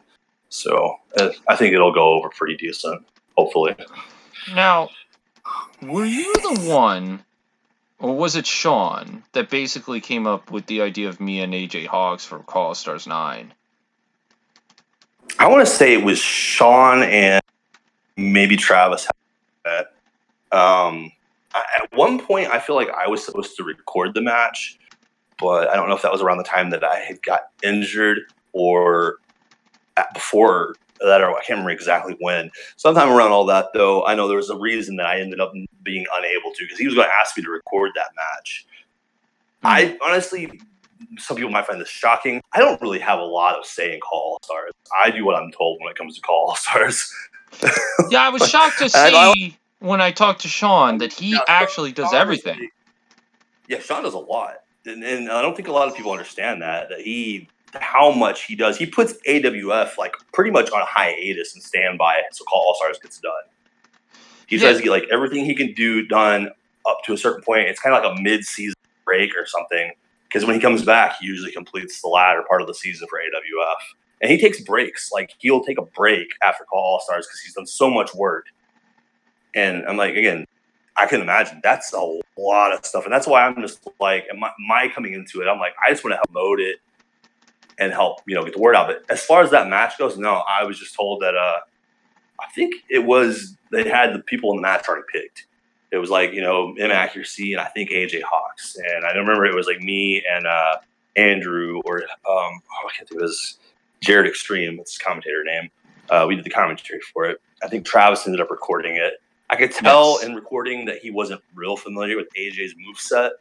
Speaker 2: So uh, I think it'll go over pretty decent, hopefully.
Speaker 1: Now, were you the one, or was it Sean that basically came up with the idea of me and AJ Hawks for CAW All Stars Nine?
Speaker 2: I want to say it was Sean and maybe Travis. Um, at one point, I feel like I was supposed to record the match, but I don't know if that was around the time that I had got injured or before that, I can't remember exactly when. Sometime around all that, though, I know there was a reason that I ended up being unable to because he was going to ask me to record that match. Hmm. I honestly, some people might find this shocking. I don't really have a lot of say in CAW All Stars. I do what I'm told when it comes to CAW All Stars. [LAUGHS]
Speaker 1: Yeah, I was shocked to [LAUGHS]
Speaker 2: And I-
Speaker 1: see when I talked to Sean that he
Speaker 2: Yeah,
Speaker 1: actually does
Speaker 2: Sean
Speaker 1: everything.
Speaker 2: really- Yeah, Sean does a lot, and, and I don't think a lot of people understand that that he how much he does. He puts AWF like pretty much on hiatus and standby so CAW All Stars gets done. He
Speaker 1: Yeah.
Speaker 2: tries to get like everything he can do done up to a certain point. It's kind of like a mid-season break or something. Because when he comes back, he usually completes the latter part of the season for AWF, and he takes breaks. Like he'll take a break after CAW All Stars because he's done so much work. And I'm like, again, I can imagine that's a lot of stuff, and that's why I'm just like, my, my coming into it, I'm like, I just want to help promote it and help you know get the word out. But as far as that match goes, no, I was just told that uh, I think it was they had the people in the match already picked. It was like you know inaccuracy and I think AJ Hawks, and I don't remember it was like me and uh, Andrew or um, oh, I can't think it was Jared Extreme. It's his commentator name. Uh, we did the commentary for it. I think Travis ended up recording it. I could tell
Speaker 1: Yes.
Speaker 2: in recording that he wasn't real familiar with AJ's moveset.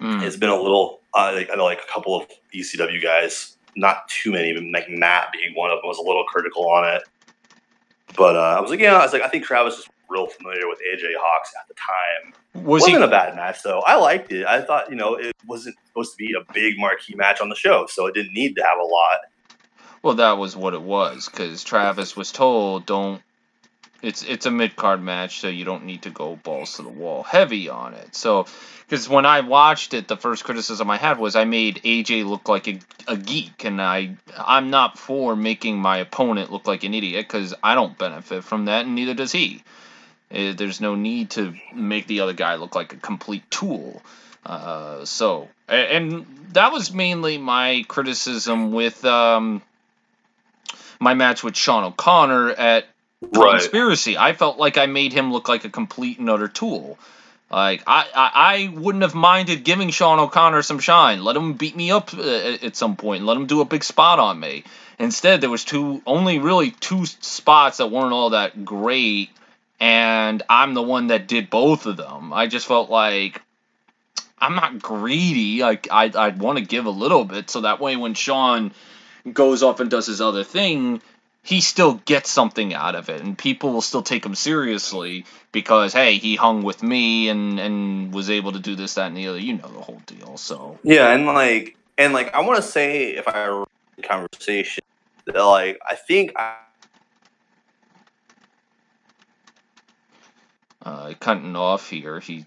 Speaker 1: Mm.
Speaker 2: It's been a little, uh, I know like a couple of ECW guys, not too many, but like Matt being one of them was a little critical on it. But uh, I was like, yeah, I was like, I think Travis was real familiar with AJ Hawks at the time.
Speaker 1: Was
Speaker 2: wasn't
Speaker 1: he?
Speaker 2: a bad match though. I liked it. I thought, you know, it wasn't supposed to be a big marquee match on the show, so it didn't need to have a lot.
Speaker 1: Well, that was what it was because Travis was told, "Don't." It's it's a mid card match, so you don't need to go balls to the wall heavy on it. So, because when I watched it, the first criticism I had was I made AJ look like a, a geek, and I I'm not for making my opponent look like an idiot because I don't benefit from that, and neither does he. Uh, there's no need to make the other guy look like a complete tool. Uh, so, and that was mainly my criticism with um, my match with Sean O'Connor at Conspiracy. I felt like I made him look like a complete and utter tool. Like I, I, I wouldn't have minded giving Sean O'Connor some shine. Let him beat me up uh, at at some point. Let him do a big spot on me. Instead, there was two, only really two spots that weren't all that great, and I'm the one that did both of them. I just felt like I'm not greedy. Like I, I'd want to give a little bit, so that way when Sean goes off and does his other thing, he still gets something out of it, and people will still take him seriously because hey, he hung with me and and was able to do this, that, and the other. You know the whole deal. So
Speaker 2: Yeah, and like, and like, I want to say if I the conversation, that like I think I,
Speaker 1: Uh, cutting off here. He,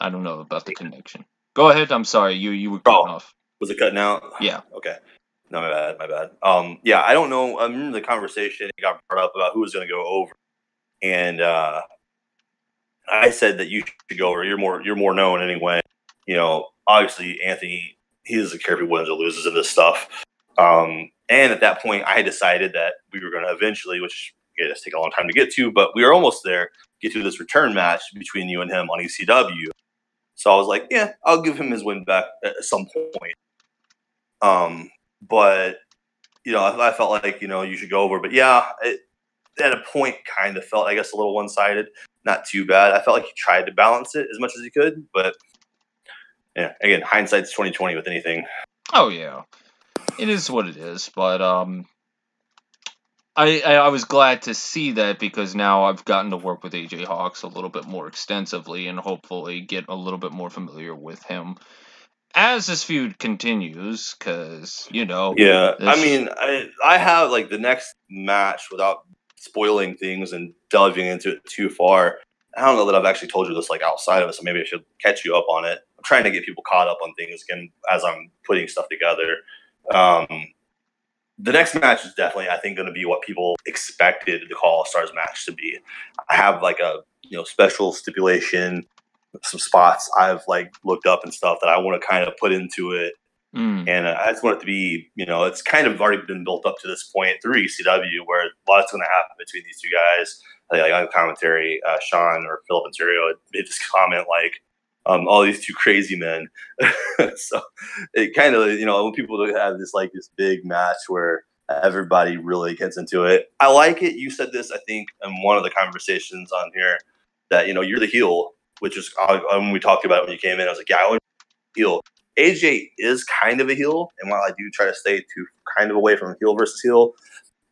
Speaker 1: I don't know about the connection. Go ahead. I'm sorry. You you were cutting
Speaker 2: Oh.
Speaker 1: off.
Speaker 2: was it cutting out.
Speaker 1: Yeah.
Speaker 2: Okay. No, my bad. My bad. Um, yeah, I don't know. I remember the conversation it got brought up about who was going to go over, and uh, I said that you should go over. You're more you're more known anyway. You know, obviously Anthony. He doesn't care if he wins or loses in this stuff. Um, and at that point, I decided that we were going to eventually, which it has taken a long time to get to, but we were almost there. Get to this return match between you and him on ECW. So I was like, yeah, I'll give him his win back at some point. Um, but you know, I, I felt like you know you should go over. But yeah, it, at a point, kind of felt I guess a little one sided. Not too bad. I felt like he tried to balance it as much as he could, but yeah, again, hindsight's twenty twenty with anything.
Speaker 1: Oh yeah, it is what it is. But um, I, I I was glad to see that because now I've gotten to work with AJ Hawks a little bit more extensively and hopefully get a little bit more familiar with him as this feud continues. Because you know,
Speaker 2: Yeah, I mean, I I have like the next match without spoiling things and delving into it too far. I don't know that I've actually told you this like outside of it, so maybe I should catch you up on it. I'm trying to get people caught up on things again as I'm putting stuff together. Um, the next match is definitely, I think, going to be what people expected the CAW Stars match to be. I have like a you know special stipulation, some spots I've like looked up and stuff that I want to kind of put into it
Speaker 1: mm,
Speaker 2: and I just want it to be, you know, it's kind of already been built up to this point through ECW where a lot's going to happen between these two guys. I think, like on commentary, uh, Sean or Philip Ontario made this [LAUGHS] comment like, um, all these two crazy men. [LAUGHS] so it kind of, you know, when people have this like this big match where everybody really gets into it. I like it. You said this, I think, in one of the conversations on here that, you know, you're the heel, which is uh, when we talked about it when you came in, I was like, yeah, I want heel. AJ is kind of a heel, and while I do try to stay to kind of away from heel versus heel,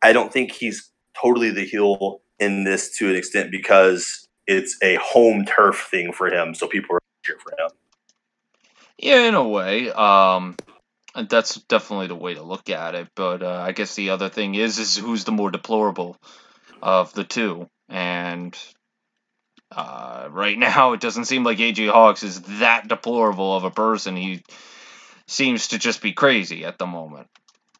Speaker 2: I don't think he's totally the heel in this to an extent because it's a home turf thing for him, so people are cheer for him.
Speaker 1: yeah, in a way, um, that's definitely the way to look at it. But uh, I guess the other thing is, is who's the more deplorable of the two, and uh, right now it doesn't seem like AJ Hawks is that deplorable of a person. He seems to just be crazy at the moment,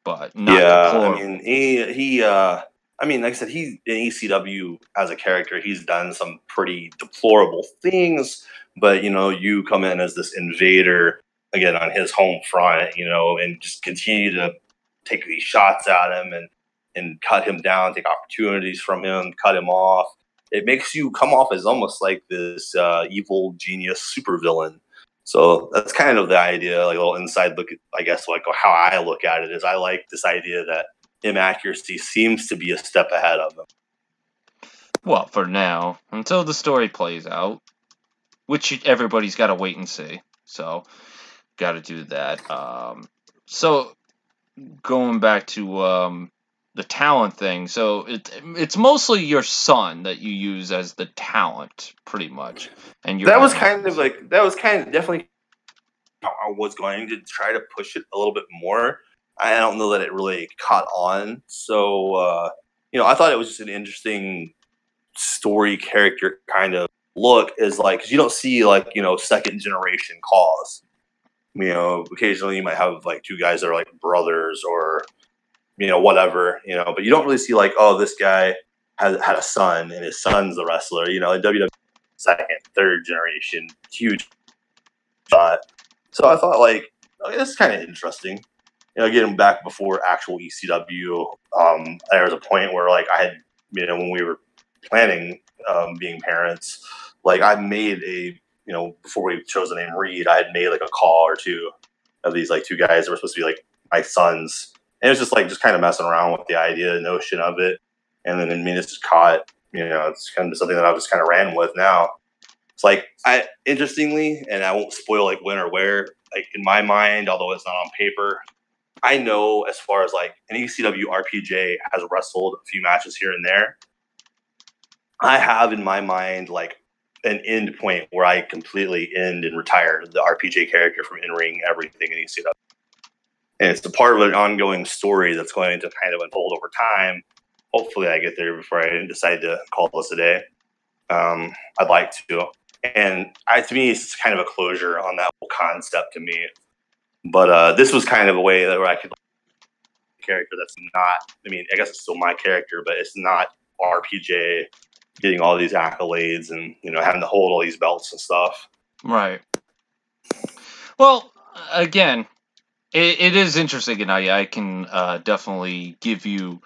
Speaker 1: but not
Speaker 2: yeah,
Speaker 1: deplorable.
Speaker 2: I mean, he he. uh I mean, like I said, he's in ECW as a character. He's done some pretty deplorable things, but you know, you come in as this invader again on his home front, you know, and just continue to take these shots at him and and cut him down, take opportunities from him, cut him off. It makes you come off as almost like this uh, evil genius supervillain. So that's kind of the idea, like a little inside look at, I guess, like how I look at it is I like this idea that inaccuracy seems to be a step ahead of them.
Speaker 1: Well, for now, until the story plays out, which everybody's got to wait and see. So, got to do that. Um, so, going back to um, the talent thing, so it it's mostly your son that you use as the talent, pretty much. And your
Speaker 2: that was kind of like that was kind of definitely I was going to try to push it a little bit more. I don't know that it really caught on. So uh, you know, I thought it was just an interesting story character kind of look is like because you don't see like you know second generation CAWs. You know, occasionally you might have like two guys that are like brothers or you know whatever you know, but you don't really see like oh this guy has had a son and his son's the wrestler. You know, in WWE second, third generation, huge. So I thought like oh, this is kind of interesting. You know, getting back before actual ECW, um, there was a point where like I had, you know, when we were planning um, being parents, like I made a, you know, before we chose the name Reed, I had made like a CAW or two of these like two guys that were supposed to be like my sons, and it was just like just kind of messing around with the idea, the notion of it, and then I mean it's just caught, you know, it's kind of something that I just kind of ran with now. It's like I interestingly, and I won't spoil like when or where. Like in my mind, although it's not on paper, I know as far as like an ECW RPJ has wrestled a few matches here and there. I have in my mind like an end point where I completely end and retire the RPJ character from in ring everything in ECW. And it's a part of an ongoing story that's going to kind of unfold over time. Hopefully, I get there before I decide to call this a day. Um, I'd like to, and I, to me, it's kind of a closure on that whole concept to me. But uh, this was kind of a way that where I could character that's not. I mean, I guess it's still my character, but it's not RPJ getting all these accolades and you know having to hold all these belts and stuff.
Speaker 1: Right. Well, again, it, it is interesting, and I I can uh, definitely give you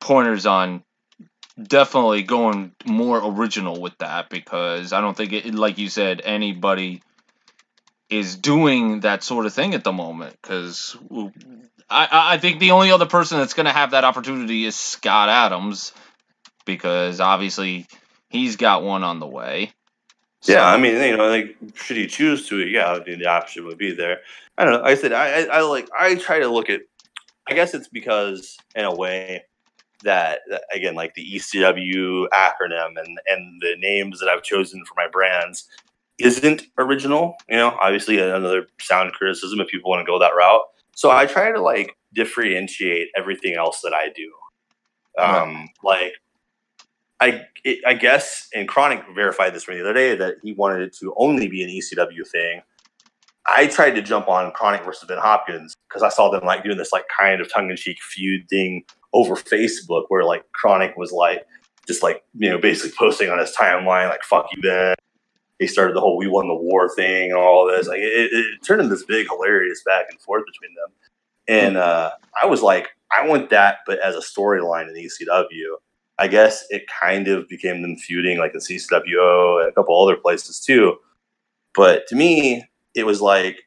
Speaker 1: pointers on definitely going more original with that because I don't think it, like you said, anybody is doing that sort of thing at the moment because I, I think the only other person that's going to have that opportunity is Scott Adams because obviously he's got one on the way.
Speaker 2: So. Yeah, I mean, you know, like should he choose to, yeah, the option would be there. I don't know. I said I, I, I like I try to look at. I guess it's because in a way that again, like the ECW acronym and and the names that I've chosen for my brands isn't original. You know, obviously another sound criticism if people want to go that route. So I try to like differentiate everything else that I do. Um, like I it, I guess and Chronic verified this for me the other day that he wanted it to only be an ECW thing. I tried to jump on Chronic versus Ben Hopkins because I saw them like doing this like kind of tongue in cheek feud thing over Facebook where like Chronic was like just like you know basically posting on his timeline like fuck you Ben. He started the whole "we won the war" thing and all this. Like it, it turned into this big hilarious back and forth between them. And uh, I was like, I want that, but as a storyline in ECW. I guess it kind of became them feuding like in CCWO and a couple other places too. But to me, it was like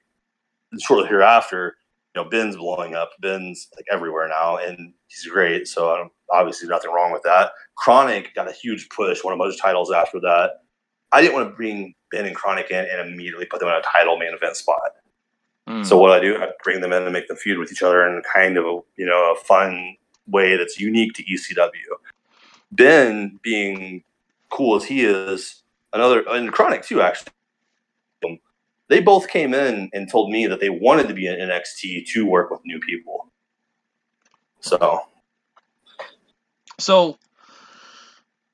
Speaker 2: shortly hereafter, you know, Ben's blowing up. Ben's like everywhere now, and he's great. So um, obviously, nothing wrong with that. Chronic got a huge push, one of those titles after that. I didn't want to bring Ben and Chronic in and immediately put them in a title main event spot. Mm. So what I do, I bring them in and make them feud with each other in kind of a you know a fun way that's unique to ECW. Ben being cool as he is, another and Chronic too actually. They both came in and told me that they wanted to be in NXT to work with new people. So,
Speaker 1: so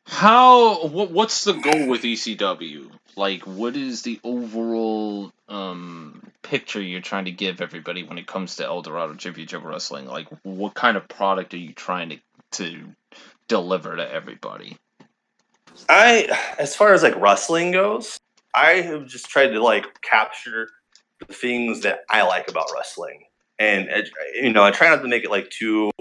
Speaker 1: how what, what's the goal with ECW? Like, what is the overall um, picture you're trying to give everybody when it comes to El Dorado Championship Wrestling? Like, what kind of product are you trying to to deliver to everybody?
Speaker 2: I, as far as like wrestling goes, I have just tried to like capture the things that I like about wrestling, and uh, you know, I try not to make it like too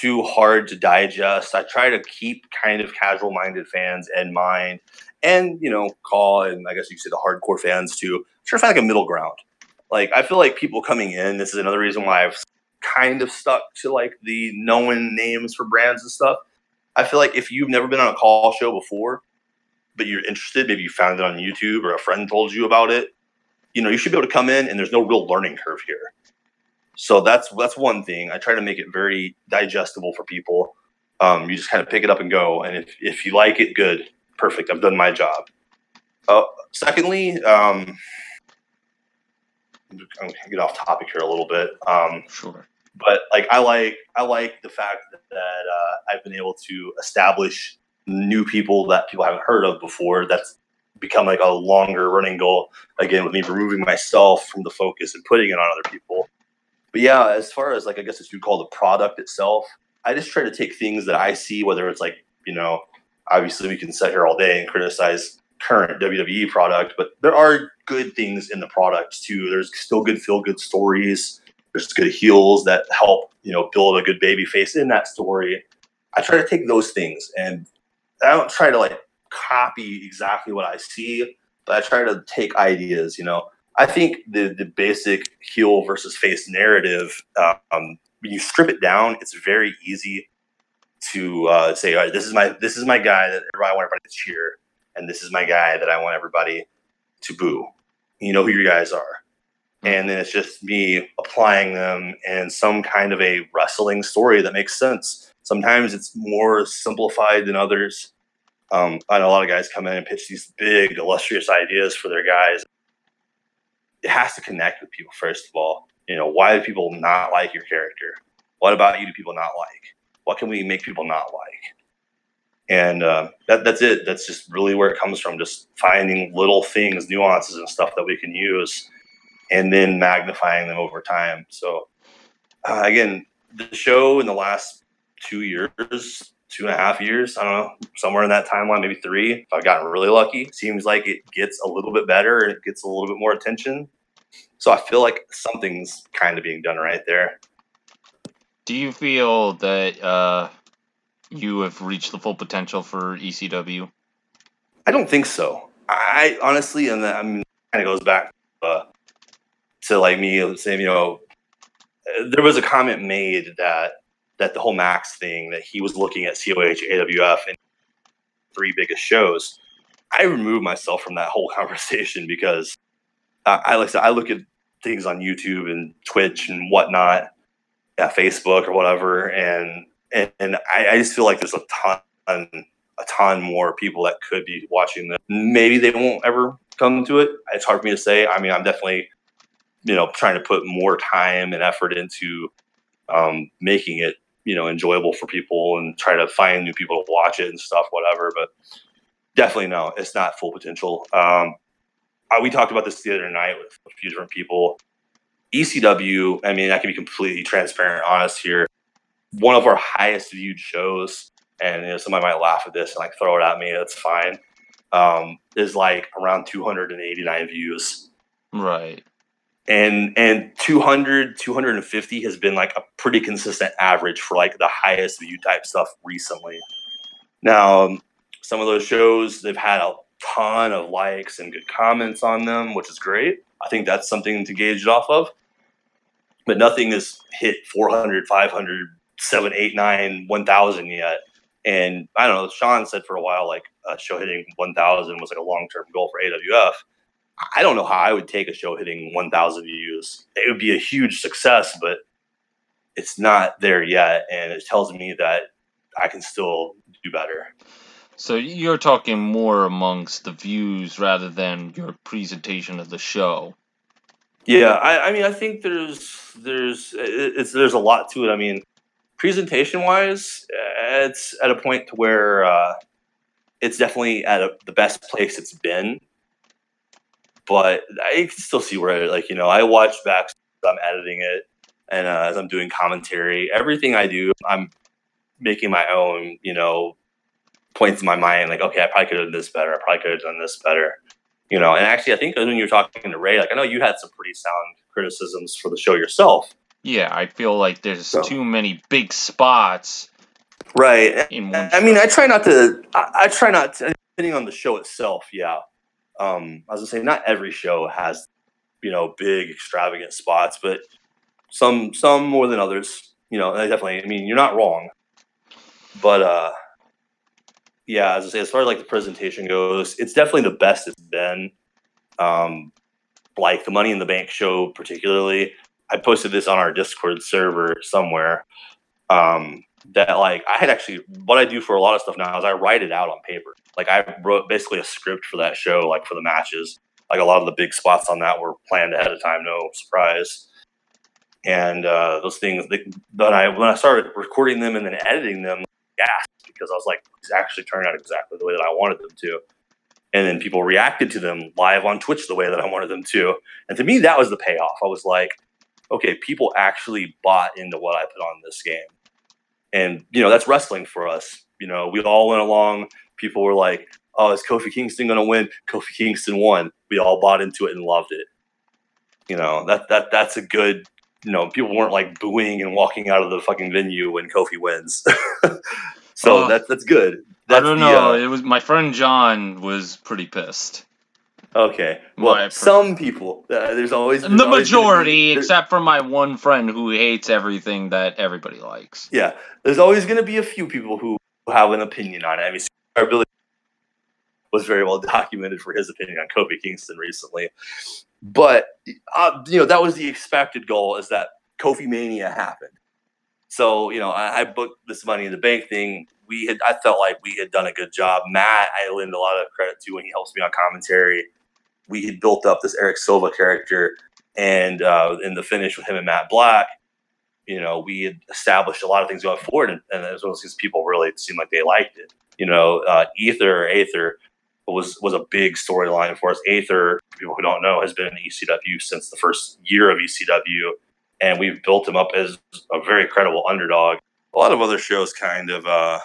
Speaker 2: too hard to digest. I try to keep kind of casual minded fans in mind, and you know, CAW and I guess you could say the hardcore fans too. Try to find like a middle ground. Like I feel like people coming in. This is another reason why I've kind of stuck to like the known names for brands and stuff. I feel like if you've never been on a CAW show before, but you're interested, maybe you found it on YouTube or a friend told you about it, you know, you should be able to come in and there's no real learning curve here. So that's that's one thing. I try to make it very digestible for people. Um, you just kind of pick it up and go, and if if you like it, good, perfect. I've done my job. Uh, secondly, um, I'm gonna get off topic here a little bit. Um,
Speaker 1: sure.
Speaker 2: But like, I like I like the fact that, that uh, I've been able to establish new people that people haven't heard of before. That's become like a longer running goal. Again, with me removing myself from the focus and putting it on other people. But yeah, as far as like I guess if you call the product itself, I just try to take things that I see, whether it's like you know, obviously we can sit here all day and criticize current WWE product, but there are good things in the product too. There's still good feel good stories. There's good heels that help, you know, build a good baby face in that story. I try to take those things and I don't try to like copy exactly what I see, but I try to take ideas, you know. I think the the basic heel versus face narrative, um, when you strip it down, it's very easy to uh, say, all right, this is my this is my guy that I want everybody to cheer and this is my guy that I want everybody to boo. You know who your guys are. And then it's just me applying them in some kind of a wrestling story that makes sense. Sometimes it's more simplified than others. Um, I know a lot of guys come in and pitch these big, illustrious ideas for their guys. It has to connect with people, first of all. You know, why do people not like your character? What about you do people not like? What can we make people not like? And uh, that, that's it. That's just really where it comes from. Just finding little things, nuances, and stuff that we can use, and then magnifying them over time. So, uh, again, the show in the last two years, two and a half years, I don't know, somewhere in that timeline, maybe three, if I've gotten really lucky, seems like it gets a little bit better and it gets a little bit more attention. So I feel like something's kind of being done right there.
Speaker 1: Do you feel that uh, you have reached the full potential for ECW?
Speaker 2: I don't think so. I honestly, and I mean, kind of goes back uh, to like me saying, you know, there was a comment made that that the whole Max thing that he was looking at COH, AWF, and three biggest shows. I removed myself from that whole [LAUGHS] conversation because I like I, said, I look at things on YouTube and Twitch and whatnot, Facebook or whatever, and and, and I, I, just feel like there's a ton a ton more people that could be watching this. Maybe they won't ever come to it. It's hard for me to say. I mean, I'm definitely you know trying to put more time and effort into um, making it you know enjoyable for people and try to find new people to watch it and stuff whatever but definitely no it's not full potential. Um, I, we talked about this the other night with a few different people. Ecw i mean i can be completely transparent honest here. One of our highest viewed shows and you know, somebody might laugh at this and like throw it at me that's fine um, is like around 289 views.
Speaker 1: Right
Speaker 2: and and 200 250 has been like a pretty consistent average for like the highest view type stuff recently. Now um, some of those shows they've had a ton of likes and good comments on them which is great. I think that's something to gauge it off of. But nothing has hit 400 500 7 8 9 1000 yet. And i don't know sean said for a while like a show hitting 1000 was like a long-term goal for awf I don't know how I would take a show hitting 1,000 views. It would be a huge success, but it's not there yet. And it tells me that I can still do better.
Speaker 1: So you're talking more amongst the views rather than your presentation of the show.
Speaker 2: Yeah, I, I mean, I think there's there's it's there's a lot to it. I mean, presentation wise, it's at a point to where uh, it's definitely at a, the best place it's been but I can still see where like you know I watch back. I'm editing it, and uh, as I'm doing commentary, everything I do, I'm making my own you know points in my mind. Like, okay, I probably could have done this better. I probably could have done this better. You know, and actually, I think when you're talking to Ray, like I know you had some pretty sound criticisms for the show yourself.
Speaker 1: Yeah, I feel like there's so. too many big spots.
Speaker 2: Right. I mean, I try not to. I, I try not to. Depending on the show itself, yeah um, I say not every show has you know big extravagant spots, but some some more than others. You know, definitely. I mean, you're not wrong, but uh, yeah, as I say, as far as like the presentation goes, it's definitely the best it's been. Um, like the Money in the Bank show, particularly. I posted this on our Discord server somewhere. Um, that like I had actually what I do for a lot of stuff now is I write it out on paper. Like I wrote basically a script for that show, like for the matches. Like a lot of the big spots on that were planned ahead of time, no surprise. And uh, those things, then I when I started recording them and then editing them, gasped because I was like, it's actually turned out exactly the way that I wanted them to. And then people reacted to them live on Twitch the way that I wanted them to. And to me, that was the payoff. I was like, okay, people actually bought into what I put on this game and you know that's wrestling for us. You know, we all went along. People were like, "Oh, is Kofi Kingston going to win?" Kofi Kingston won. We all bought into it and loved it. You know that that that's a good. You know, people weren't like booing and walking out of the fucking venue when Kofi wins. [LAUGHS] so uh, that's that's good. That's
Speaker 1: I don't know. The, uh, it was my friend John was pretty pissed.
Speaker 2: Okay. Well, some people. Uh, there's always there's
Speaker 1: the
Speaker 2: always
Speaker 1: majority, be, except for my one friend who hates everything that everybody likes.
Speaker 2: Yeah, there's always going to be a few people who have an opinion on it. I mean, Billy was very well documented for his opinion on Kofi Kingston recently, but uh, you know that was the expected goal is that Kofi Mania happened. So you know, I, I booked this Money in the Bank thing. We had, I felt like we had done a good job. Matt, I lend a lot of credit to when he helps me on commentary we had built up this Eric Silva character, And uh, in the finish with him and Matt Black, you know, we had established a lot of things going forward, and, and as well as these people really seemed like they liked it. You know, uh, Ether or Aether was was a big storyline for us. Aether, people who don't know, has been in ECW since the first year of ECW, and we've built him up as a very credible underdog. A lot of other shows kind of uh,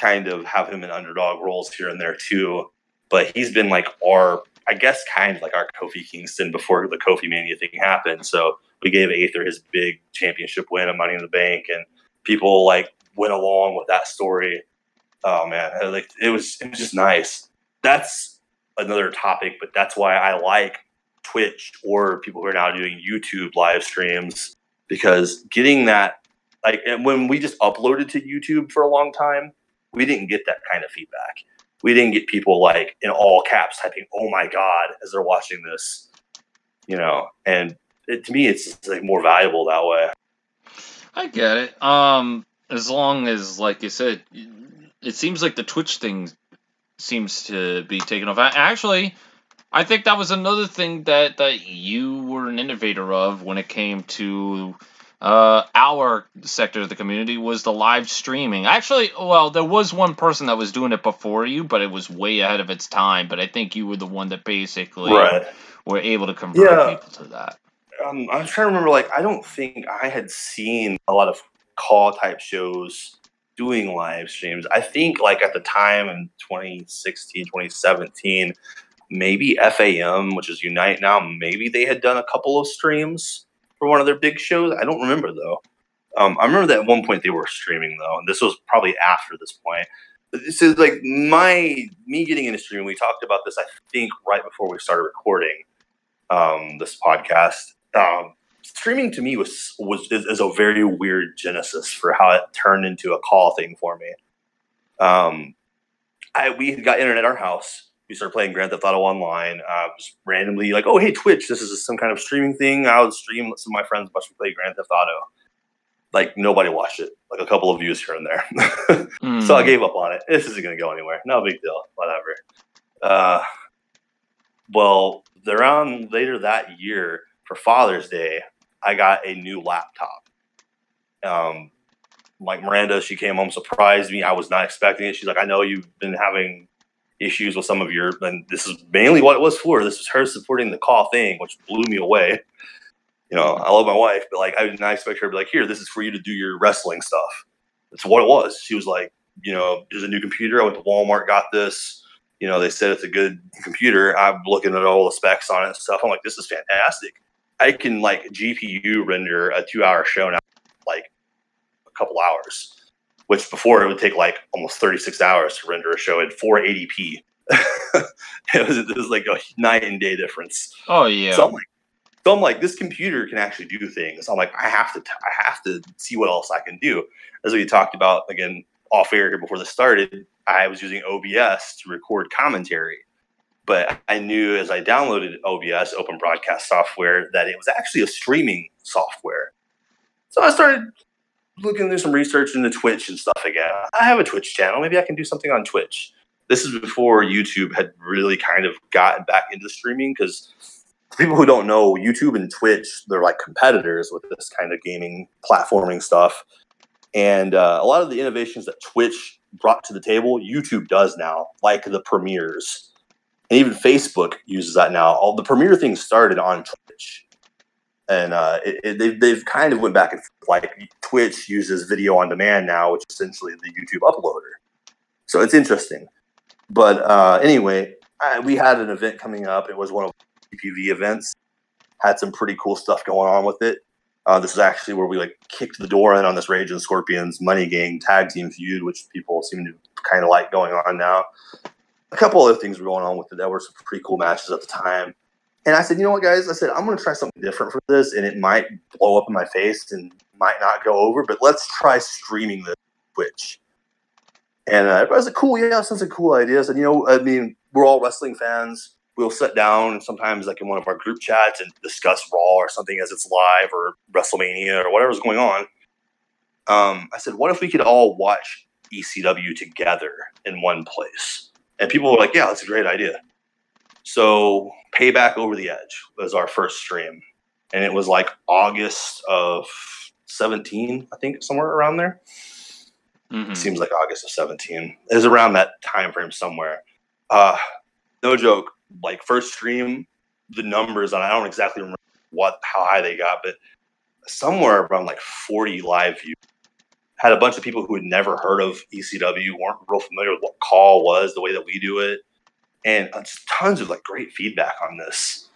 Speaker 2: kind of have him in underdog roles here and there too, but he's been like our, I guess, kind of like our Kofi Kingston before the Kofi Mania thing happened. So we gave Aether his big championship win of Money in the Bank, and people like went along with that story oh man, like it was it was just nice. That's another topic, but that's why I like Twitch or people who are now doing YouTube live streams because getting that like when we just uploaded to YouTube for a long time, we didn't get that kind of feedback. We didn't get people like in all caps typing "Oh my god" as they're watching this, you know. And it, to me, it's like more valuable that way.
Speaker 1: I get it. Um, as long as, like you said, it seems like the Twitch thing seems to be taken off. Actually, I think that was another thing that that you were an innovator of when it came to uh, our sector of the community was the live streaming. Actually, well, there was one person that was doing it before you, but it was way ahead of its time. But I think you were the one that basically
Speaker 2: right.
Speaker 1: were able to convert yeah. people to that.
Speaker 2: Um, I'm trying to remember. Like, I don't think I had seen a lot of CAW type shows doing live streams. I think like at the time in 2016, 2017, maybe FAM, which is Unite now, maybe they had done a couple of streams for one of their big shows. I don't remember though. Um, I remember that at one point they were streaming though, and this was probably after this point. This is like my me getting into streaming. We talked about this, I think, right before we started recording um, this podcast. Um, streaming to me was was is, is, a very weird genesis for how it turned into a CAW thing for me. Um, I we got internet at our house. We started playing Grand Theft Auto online. Uh, just randomly like, oh hey Twitch, this is some kind of streaming thing. I would stream. Some of my friends watch me play Grand Theft Auto. Like nobody watched it. Like a couple of views here and there. [LAUGHS] mm. So I gave up on it. This isn't going to go anywhere. No big deal. Whatever. Uh, well, around later that year for Father's Day, I got a new laptop. Um, like Miranda, she came home, surprised me. I was not expecting it. She's like, I know you've been having issues with some of your, and this is mainly what it was for. This was her supporting the CAW thing, which blew me away. You know, I love my wife, but like, I did not expect her to be like, here, this is for you to do your wrestling stuff. That's what it was. She was like, you know, there's a new computer. I went to Walmart, got this. You know, they said it's a good computer. I'm looking at all the specs on it and stuff. I'm like, this is fantastic. I can like GPU render a two hour show now, like a couple hours, which before it would take like almost 36 hours to render a show at 480p. [LAUGHS] it, was, it was like a night and day difference.
Speaker 1: Oh yeah.
Speaker 2: So I'm like, so I'm like, this computer can actually do things. I'm like, I have to, t- I have to see what else I can do. As we talked about again off air here before this started, I was using OBS to record commentary but I knew as I downloaded OBS, Open Broadcast Software, that it was actually a streaming software. So I started looking into some research into Twitch and stuff again. I have a Twitch channel. Maybe I can do something on Twitch. This is before YouTube had really kind of gotten back into streaming because people who don't know, YouTube and Twitch, they're like competitors with this kind of gaming platforming stuff. And uh, a lot of the innovations that Twitch brought to the table, YouTube does now, like the premieres and even Facebook uses that now. All the premiere things started on Twitch, and uh, it, it, they've they've kind of went back and. Like Twitch uses video on demand now, which is essentially the YouTube uploader. So it's interesting. But uh, anyway, I, we had an event coming up. It was one of PPV events. Had some pretty cool stuff going on with it. Uh, this is actually where we like kicked the door in on this Rage and Scorpions Money Gang tag team feud, which people seem to kind of like going on now a couple other things were going on with it that were some pretty cool matches at the time. And I said, you know what, guys? I said, I'm going to try something different for this, and it might blow up in my face and might not go over, but let's try streaming the Twitch. And uh, everybody's like, cool, yeah, sounds like cool idea. I said, you know, I mean, we're all wrestling fans. We'll sit down and sometimes, like in one of our group chats, and discuss Raw or something as it's live or WrestleMania or whatever's going on. Um, I said, what if we could all watch ECW together in one place? And people were like, yeah, that's a great idea. So Payback Over the Edge was our first stream, and it was like August of 17, I think, somewhere around there. Mm-hmm. Seems like August of 17. It was around that time frame somewhere. Uh, no joke. Like first stream, the numbers, and I don't exactly remember what how high they got, but somewhere around like 40 live views. Had a bunch of people who had never heard of ECW, weren't real familiar with what CAW was, the way that we do it, and tons of like great feedback on this.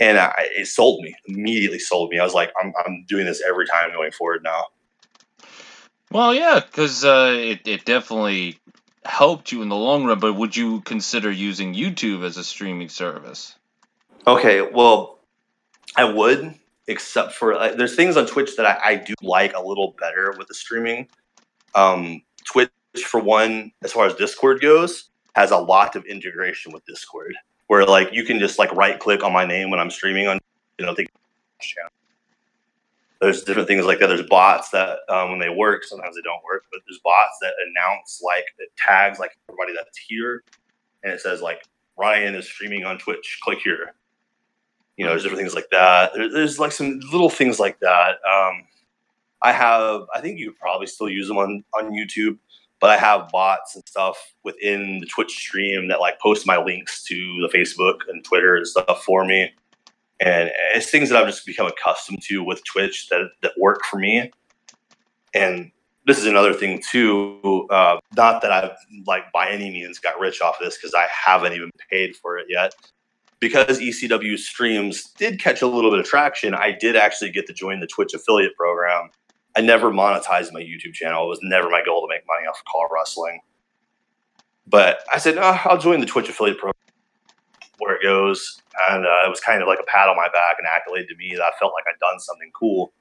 Speaker 2: And I, it sold me immediately. Sold me. I was like, I'm, I'm doing this every time going forward now.
Speaker 1: Well, yeah, because uh, it it definitely helped you in the long run. But would you consider using YouTube as a streaming service?
Speaker 2: Okay, well, I would, except for uh, there's things on Twitch that I, I, do like a little better with the streaming. Um, Twitch, for one, as far as Discord goes, has a lot of integration with Discord, where like you can just like right click on my name when I'm streaming on, you know, the channel. There's different things like that. There's bots that um, when they work, sometimes they don't work, but there's bots that announce like it tags like everybody that's here, and it says like Ryan is streaming on Twitch. Click here you know, there's different things like that. There, there's like some little things like that. Um, I have, I think you could probably still use them on on YouTube, but I have bots and stuff within the Twitch stream that like post my links to the Facebook and Twitter and stuff for me. And it's things that I've just become accustomed to with Twitch that that work for me. And this is another thing too. Uh, not that I've like by any means got rich off of this because I haven't even paid for it yet because ECW streams did catch a little bit of traction, I did actually get to join the Twitch affiliate program. I never monetized my YouTube channel. It was never my goal to make money off of CAW wrestling. But I said, oh, I'll join the Twitch affiliate program where it goes. And uh, it was kind of like a pat on my back, an accolade to me that I felt like I'd done something cool.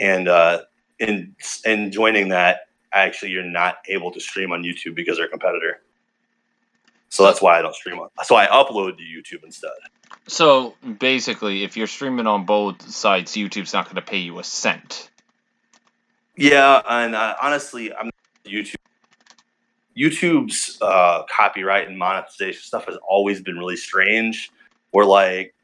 Speaker 2: And uh, in, in joining that, actually, you're not able to stream on YouTube because they're a competitor. So that's why I don't stream on. So I upload to YouTube instead.
Speaker 1: So basically, if you're streaming on both sites, YouTube's not going to pay you a cent.
Speaker 2: Yeah, and uh, honestly, I'm YouTube. YouTube's uh, copyright and monetization stuff has always been really strange. Where like,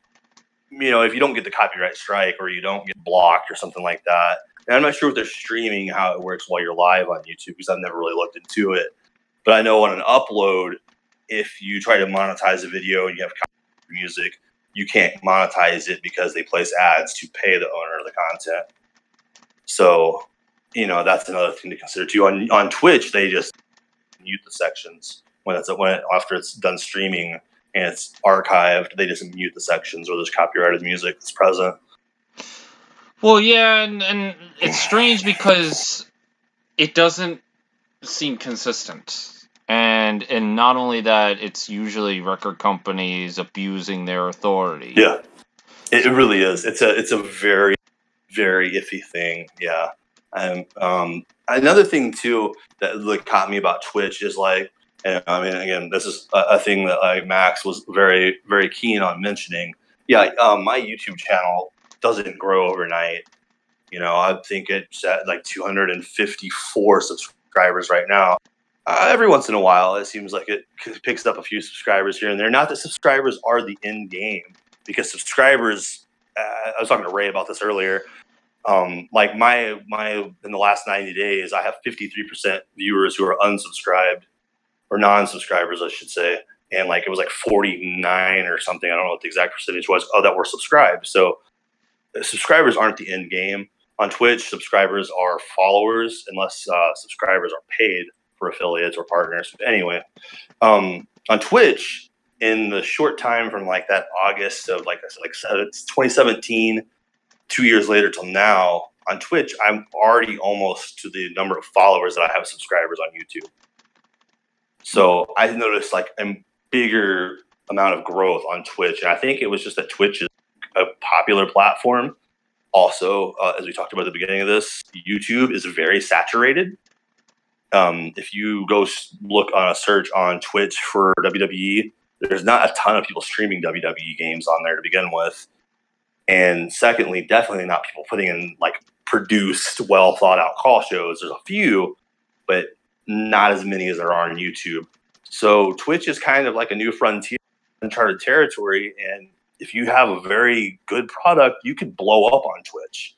Speaker 2: you know, if you don't get the copyright strike or you don't get blocked or something like that, and I'm not sure what they're streaming how it works while you're live on YouTube because I've never really looked into it. But I know on an upload, if you try to monetize a video and you have music, you can't monetize it because they place ads to pay the owner of the content. So, you know, that's another thing to consider too. On on Twitch, they just mute the sections when it's when it, after it's done streaming and it's archived. They just mute the sections where there's copyrighted music that's present.
Speaker 1: Well, yeah, and, and it's strange because it doesn't seem consistent and and not only that, it's usually record companies abusing their authority.
Speaker 2: Yeah, it, really is. It's a it's a very very iffy thing. Yeah, and um, another thing too that like caught me about Twitch is like, and I mean, again, this is a, a thing that like Max was very very keen on mentioning. Yeah, um, my YouTube channel doesn't grow overnight. You know, I think it's at like 254 subscribers right now uh, every once in a while, it seems like it picks up a few subscribers here and there. Not that subscribers are the end game, because subscribers. Uh, I was talking to Ray about this earlier. Um, like my my in the last ninety days, I have fifty three percent viewers who are unsubscribed or non subscribers, I should say, and like it was like forty nine or something. I don't know what the exact percentage was. Oh, that were subscribed. So uh, subscribers aren't the end game. On Twitch, subscribers are followers unless uh, subscribers are paid affiliates or partners. Anyway, um, on Twitch, in the short time from like that August of like I said, like it's 2017, two years later till now, on Twitch, I'm already almost to the number of followers that I have subscribers on YouTube. So I noticed like a bigger amount of growth on Twitch, and I think it was just that Twitch is a popular platform. Also, uh, as we talked about at the beginning of this, YouTube is very saturated um, if you go look on a search on Twitch for WWE, there's not a ton of people streaming WWE games on there to begin with. And secondly, definitely not people putting in like produced, well thought out CAW shows. There's a few, but not as many as there are on YouTube. So Twitch is kind of like a new frontier uncharted territory. And if you have a very good product, you could blow up on Twitch.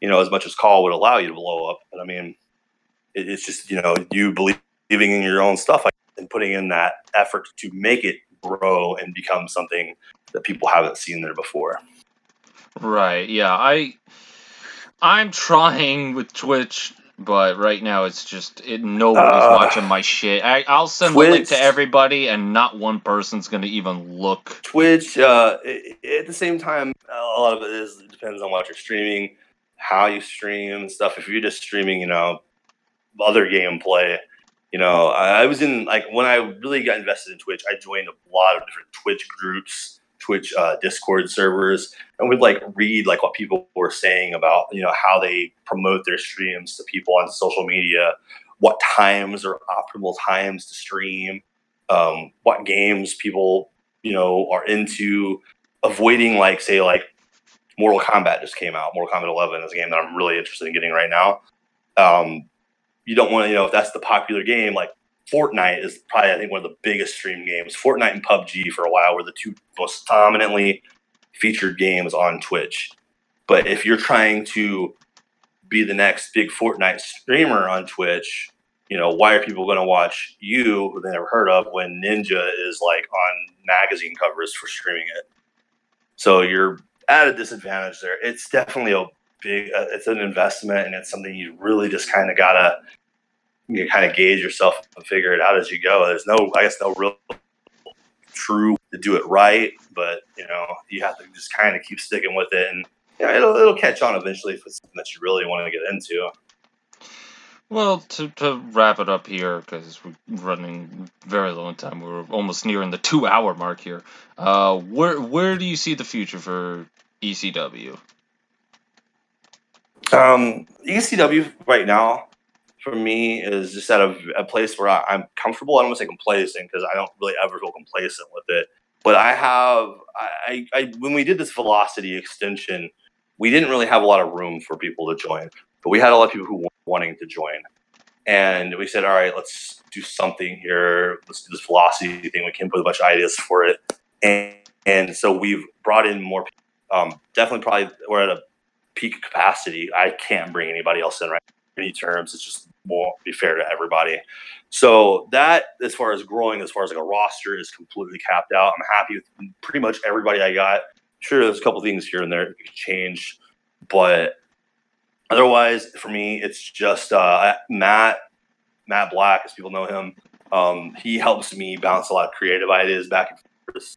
Speaker 2: You know, as much as CAW would allow you to blow up. But I mean, it's just you know you believing in your own stuff and putting in that effort to make it grow and become something that people haven't seen there before.
Speaker 1: Right. Yeah. I I'm trying with Twitch, but right now it's just it, nobody's uh, watching my shit. I, I'll send Twitch, the link to everybody, and not one person's gonna even look.
Speaker 2: Twitch. Uh, at the same time, a lot of it is it depends on what you're streaming, how you stream and stuff. If you're just streaming, you know, other gameplay. You know, I, was in like when I really got invested in Twitch, I joined a lot of different Twitch groups Twitch uh, Discord servers, and we'd like read like what people were saying about you know how they promote their streams to people on social media, what times are optimal times to stream, um, what games people you know are into, avoiding like say like Mortal Kombat just came out. Mortal Kombat 11 is a game that I'm really interested in getting right now. Um, you don't want to, you know, if that's the popular game, like Fortnite is probably I think one of the biggest stream games. Fortnite and PUBG for a while were the two most dominantly featured games on Twitch. But if you're trying to be the next big Fortnite streamer on Twitch, you know, why are people going to watch you who they never heard of when Ninja is like on magazine covers for streaming it? So you're at a disadvantage there. It's definitely a big, uh, it's an investment and it's something you really just kind of got to you kind of gauge yourself and figure it out as you go. There's no, I guess, no real true to do it right, but you know, you have to just kind of keep sticking with it, and yeah, it'll it'll catch on eventually if it's something that you really want to get into.
Speaker 1: Well, to, to wrap it up here, because we're running very low on time, we're almost nearing the two hour mark here. Uh, where where do you see the future for ECW?
Speaker 2: Um, ECW right now for me is just at a, a place where I, am comfortable. I don't want to say complacent because I don't really ever feel complacent with it. But I have, I, I, when we did this velocity extension, we didn't really have a lot of room for people to join, but we had a lot of people who were wanting to join. And we said, all right, let's do something here. Let's do this velocity thing. We came up with a bunch of ideas for it. And, and so we've brought in more people. um, definitely probably we're at a peak capacity. I can't bring anybody else in right any terms. It's just won't be fair to everybody. So that, as far as growing, as far as like a roster, is completely capped out. I'm happy with pretty much everybody I got. Sure, there's a couple things here and there that could change, but otherwise, for me, it's just uh, Matt, Matt Black, as people know him. Um, he helps me bounce a lot of creative ideas back and forth.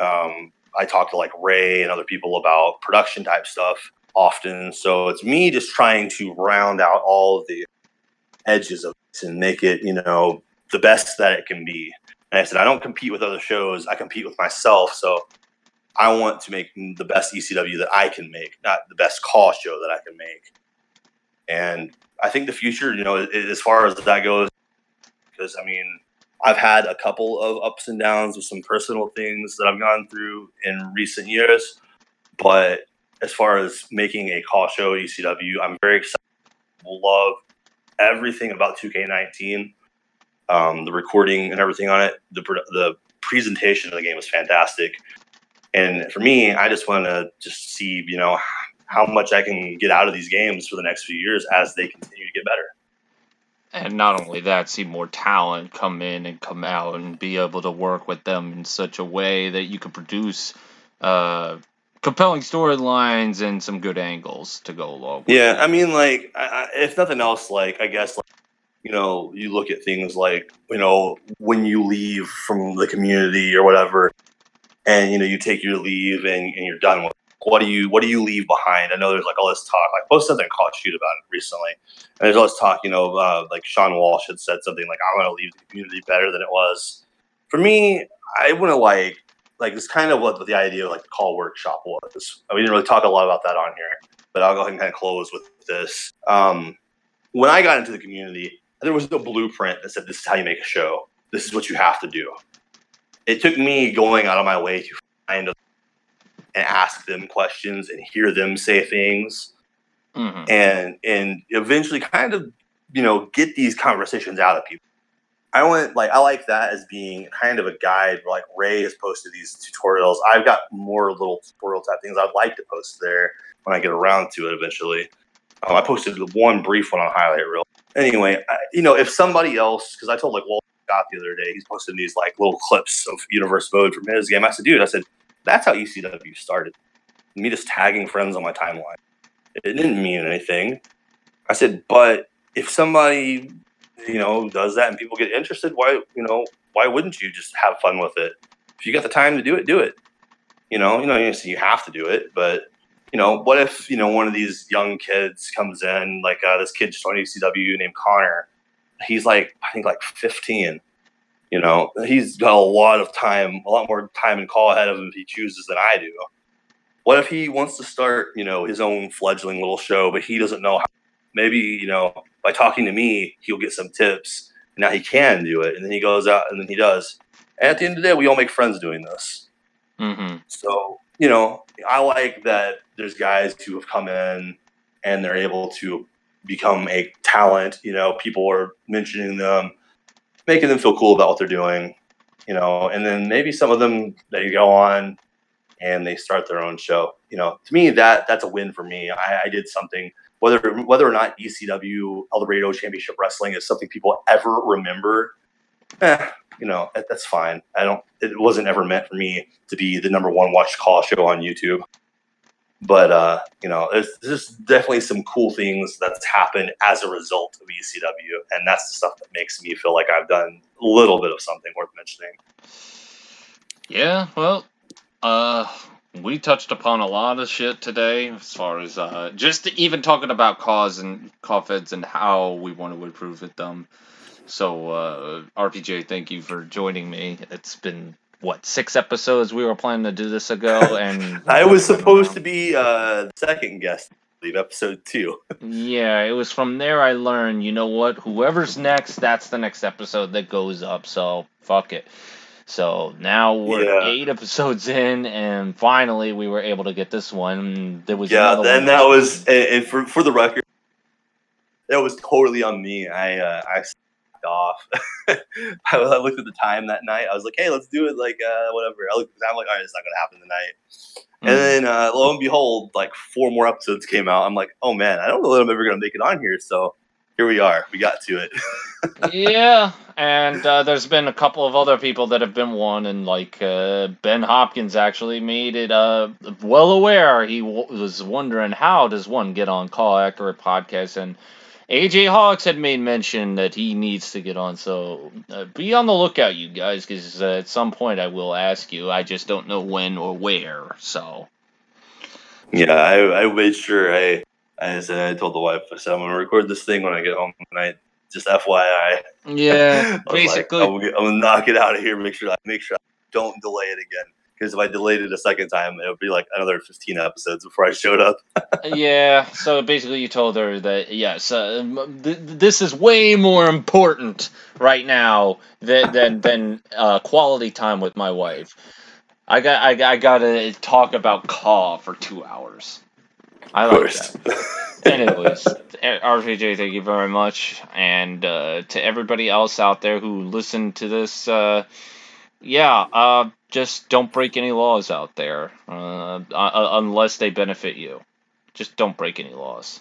Speaker 2: Um, I talk to like Ray and other people about production type stuff often. So it's me just trying to round out all of the edges of this and make it, you know, the best that it can be. And I said, I don't compete with other shows. I compete with myself. So I want to make the best ECW that I can make, not the best CAW show that I can make. And I think the future, you know, as far as that goes, because I mean, I've had a couple of ups and downs with some personal things that I've gone through in recent years. But as far as making a CAW show at ECW, I'm very excited. Love everything about 2K19, um, the recording and everything on it. The the presentation of the game was fantastic, and for me, I just want to just see you know how much I can get out of these games for the next few years as they continue to get better.
Speaker 1: And not only that, see more talent come in and come out and be able to work with them in such a way that you can produce uh, compelling storylines and some good angles to go along.
Speaker 2: yeah, I mean, like, I, if nothing else, like, I guess, like, you know, you look at things like, you know, when you leave from the community or whatever, and you know, you take your leave and, and you're done with. What do you What do you leave behind? I know there's like all this talk. Like posted something CAW shoot about it recently, and there's all this talk. You know, uh, like Sean Walsh had said something like, "I want to leave the community better than it was." For me, I want to like like it's kind of what the idea of like the CAW workshop was. We didn't really talk a lot about that on here, but I'll go ahead and kind of close with this. Um, when I got into the community, there was no blueprint that said this is how you make a show. This is what you have to do. It took me going out of my way to find and ask them questions and hear them say things, mm-hmm. and and eventually kind of you know get these conversations out of people. I went like I like that as being kind of a guide. Like Ray has posted these tutorials. I've got more little tutorial type things I'd like to post there when I get around to it eventually. Um, I posted one brief one on highlight reel. Anyway, I, you know, if somebody else, because I told like Walt Scott the other day, he's posting these like little clips of universe mode from his game. I said, dude, I said that's how ECW started. Me just tagging friends on my timeline. It didn't mean anything. I said, but if somebody you know does that and people get interested, why you know why wouldn't you just have fun with it? If you got the time to do it, do it. You know, you know, you you have to do it, but you know, what if you know one of these young kids comes in, like uh, this kid just joined ECW named Connor. He's like, I think like 15. You know, he's got a lot of time, a lot more time and CAW ahead of him if he chooses than I do. What if he wants to start, you know, his own fledgling little show, but he doesn't know how? Maybe you know, by talking to me, he'll get some tips. And Now he can do it, and then he goes out and then he does. And at the end of the day, we all make friends doing this.
Speaker 1: Mm-hmm.
Speaker 2: So you know, I like that there's guys who have come in and they're able to become a talent. You know, people are mentioning them, making them feel cool about what they're doing. You know, and then maybe some of them they go on and they start their own show. You know, to me that that's a win for me. I, I did something whether whether or not ECW El Dorado Championship Wrestling is something people ever remember. Eh, you know, that, that's fine. I don't. It wasn't ever meant for me to be the number one watched CAW show on YouTube. But uh, you know, there's, definitely some cool things that's happened as a result of ECW, and that's the stuff that makes me feel like I've done a little bit of something worth mentioning.
Speaker 1: Yeah, well, uh, we touched upon a lot of shit today as far as uh, just even talking about CAWs and CAW feds and how we want to improve with them. So, uh, RPJ, thank you for joining me. It's been what six episodes we were planning to do this ago, [LAUGHS] and
Speaker 2: I was supposed to be uh, second guest. Leave episode two. [LAUGHS]
Speaker 1: yeah, it was from there I learned. You know what? Whoever's next, that's the next episode that goes up. So fuck it. So now we're yeah. eight episodes in, and finally we were able to get this one. There was
Speaker 2: yeah, then that was and, and, for for the record, that was totally on me. I uh, I [LAUGHS] off. [LAUGHS] I, looked at the time that night. I was like, hey, let's do it like uh, whatever. I looked at time, like, all right, it's not going to happen tonight. Mm. And then uh, lo and behold, like four more episodes came out. I'm like, oh man, I don't know that I'm ever going to make it on here. So here we are. We got to it. [LAUGHS]
Speaker 1: yeah, and uh, there's been a couple of other people that have been one, and like uh, Ben Hopkins actually made it uh, well aware. He w- was wondering how does one get on CAW Accurate podcast, and AJ Hawks had made mention that he needs to get on, so uh, be on the lookout, you guys, because uh, at some point I will ask you. I just don't know when or where. So.
Speaker 2: Yeah, I, I made sure I I said I told the wife I said I'm gonna record this thing when I get home tonight. Just FYI.
Speaker 1: Yeah, [LAUGHS] basically.
Speaker 2: Like, I'm, gonna, I'm, gonna, knock it out of here. Make sure I make sure I don't delay it again because if I delayed it a second time, it would be like another 15 episodes before I showed up. [LAUGHS]
Speaker 1: yeah, so basically you told her that, yes, uh, th- this is way more important right now than, than, than uh, quality time with my wife. I got I, I got to talk about Caw for two hours. I like that. Anyways, RPJ, thank you very much, and uh, to everybody else out there who listened to this, uh, yeah, uh, just don't break any laws out there uh, uh, unless they benefit you. Just don't break any laws.